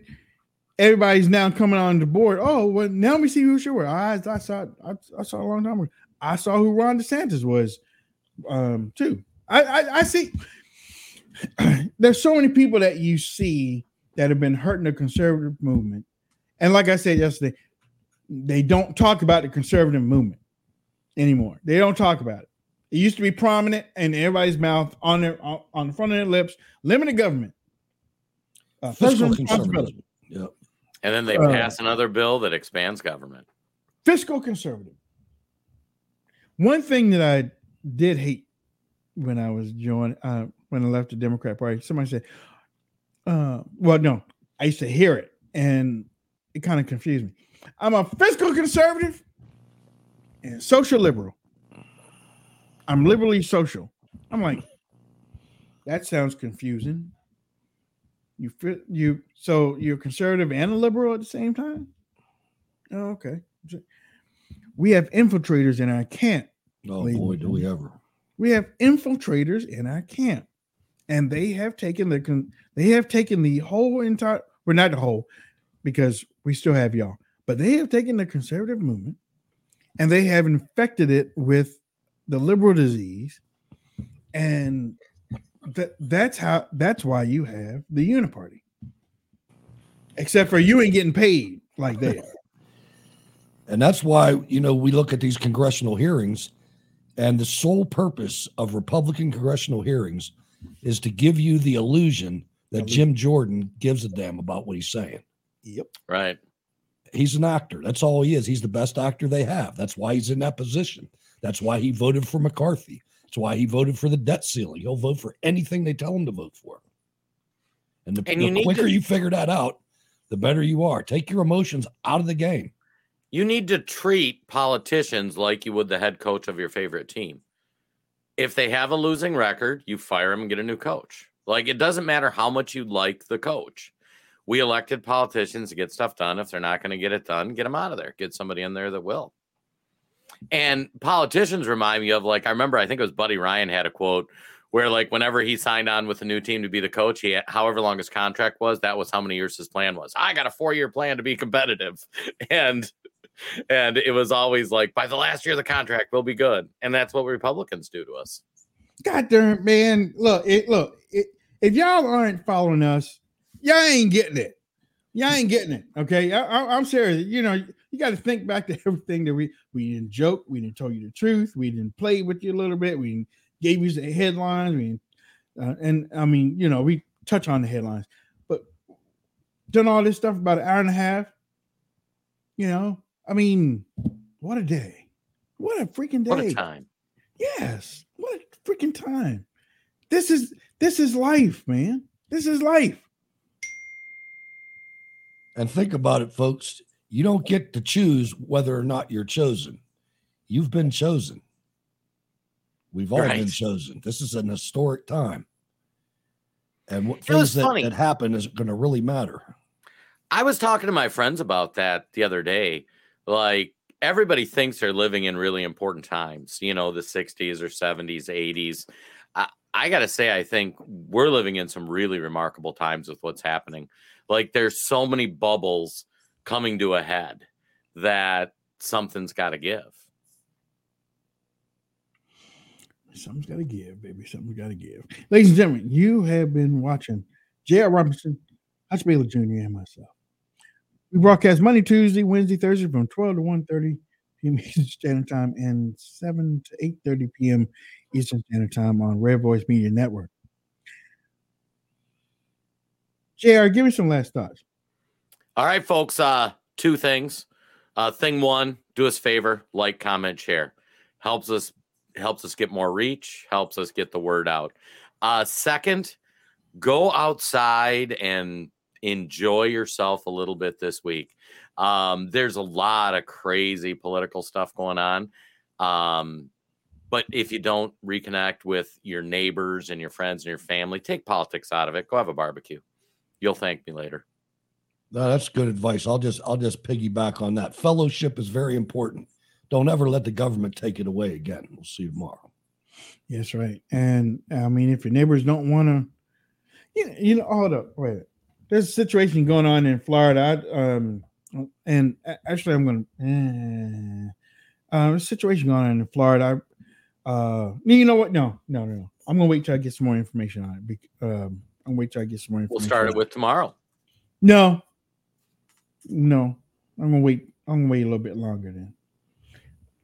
everybody's now coming on the board. Oh, well, now we see who she was. I, I saw I, I saw a long time ago. I saw who Ron DeSantis was um too. I, I I see there's so many people that you see that have been hurting the conservative movement. And like I said yesterday, they don't talk about the conservative movement anymore. They don't talk about it. It used to be prominent in everybody's mouth, on their on, on the front of their lips. Limited government, uh, Fiscal responsibility, conservatism. Yep. And then they Uh, pass another bill that expands government. fiscal conservative. One thing that I did hate when I was joined, uh, when I left the Democrat Party, somebody said, uh, "Well, no, I used to hear it, and it kind of confused me. I'm a fiscal conservative and social liberal. I'm liberally social. I'm like, that sounds confusing. You fit you so you're conservative and a liberal at the same time? Oh, okay. We have infiltrators in our camp. Oh Ladies boy, do we ever. We have infiltrators in our camp, and they have taken the con- they have taken the whole entire. We're not the whole, because we still have y'all, but they have taken the conservative movement, and they have infected it with the liberal disease, and that that's how that's why you have the uniparty. Except for you ain't getting paid like they are. And that's why, you know, we look at these congressional hearings, and the sole purpose of Republican congressional hearings is to give you the illusion that Jim Jordan gives a damn about what he's saying. Yep. Right. He's an actor. That's all he is. He's the best actor they have. That's why he's in that position. That's why he voted for McCarthy. That's why he voted for the debt ceiling. He'll vote for anything they tell him to vote for. And the, And the quicker to- you figure that out, the better you are. Take your emotions out of the game. You need to treat politicians like you would the head coach of your favorite team. If they have a losing record, you fire them and get a new coach. Like it doesn't matter how much you like the coach. We elected politicians to get stuff done. If they're not going to get it done, get them out of there. Get somebody in there that will. And politicians remind me of like I remember I think it was Buddy Ryan had a quote where like whenever he signed on with a new team to be the coach, he had, however long his contract was, that was how many years his plan was. I got a four year plan to be competitive, and and it was always like by the last year of the contract we'll be good, and that's what Republicans do to us. God darn man, look, it look, it, if y'all aren't following us, y'all ain't getting it. Y'all ain't getting it. Okay, I, am serious. You know, you got to think back to everything that we we didn't joke, we didn't tell you the truth, we didn't play with you a little bit, we gave you the headlines, we uh, and I mean, you know, we touch on the headlines, but done all this stuff about an hour and a half. You know, I mean, what a day! What a freaking day! What a time! Yes, what a freaking time! This is this is life, man. This is life. And think about it, folks. You don't get to choose whether or not you're chosen. You've been chosen. We've all been chosen. This is an historic time. And what It things that, funny. that happen is going to really matter. I was talking to my friends about that the other day. Like everybody thinks they're living in really important times, you know, the 60s or 70s, 80s. I, I got to say, I think we're living in some really remarkable times with what's happening. Like there's so many bubbles coming to a head that something's got to give. Something's got to give, baby. Something's got to give. Ladies and gentlemen, you have been watching J.R. Robinson, Hutch Baylor Jr., and myself. We broadcast Monday, Tuesday, Wednesday, Thursday from 12 to 1.30 p.m. Eastern Standard Time and 7 to 8.30 p.m. Eastern Standard Time on Red Voice Media Network. JR, give me some last thoughts. All right, folks. Uh, two things. Uh, thing one, do us a favor, like, comment, share. Helps us helps us get more reach, helps us get the word out. Uh, second, go outside and enjoy yourself a little bit this week. Um, there's a lot of crazy political stuff going on. Um, but if you don't reconnect with your neighbors and your friends and your family, take politics out of it. Go have a barbecue. You'll thank me later. No, that's good advice. I'll just I'll just piggyback on that. Fellowship is very important. Don't ever let the government take it away again. We'll see you tomorrow. Yes, right. And I mean, if your neighbors don't want to, you know, you know, hold up, wait. There's a situation going on in Florida. I, um, and actually, I'm going to. Uh, uh, there's a situation going on in Florida. I, uh, you know what? No, no, no, no. I'm going to wait till I get some more information on it. bec- Um, I'm wait till I get some more information. We'll start it with tomorrow. No, no. I'm gonna wait. I'm gonna wait a little bit longer then.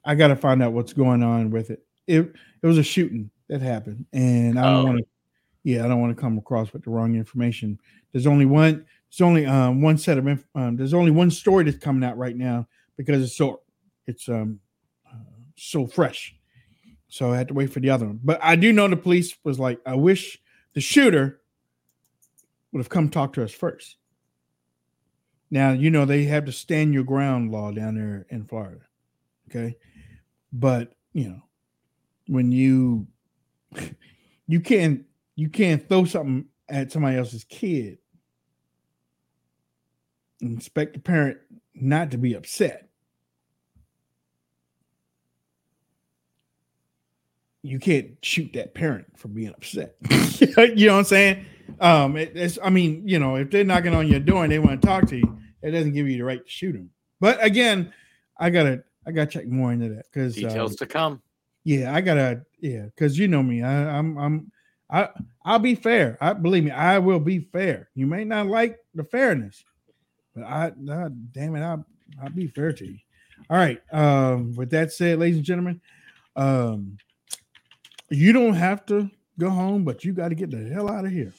I got to find out what's going on with it, it it was a shooting that happened, and I don't Oh. want to. Yeah, I don't want to come across with the wrong information. There's only one. There's only um, one set of. inf- Um, there's only one story that's coming out right now because it's so it's um uh, so fresh. So I had to wait for the other one. But I do know the police was like, I wish the shooter would have come talk to us first. Now you know they have to stand your ground law down there in Florida. Okay. But you know, when you you can't you can't throw something at somebody else's kid and expect the parent not to be upset. You can't shoot that parent for being upset. you know what I'm saying? Um, it, it's I mean, you know, if they're knocking on your door and they want to talk to you, it doesn't give you the right to shoot them. But again, I gotta I gotta check more into that because Details to come. yeah, I gotta yeah, because you know me. I, I'm I'm I I'll be fair. I believe me, I will be fair. You may not like the fairness, but I, I damn it, I'll I'll be fair to you. All right. Um, with that said, ladies and gentlemen, um, you don't have to go home, but you got to get the hell out of here.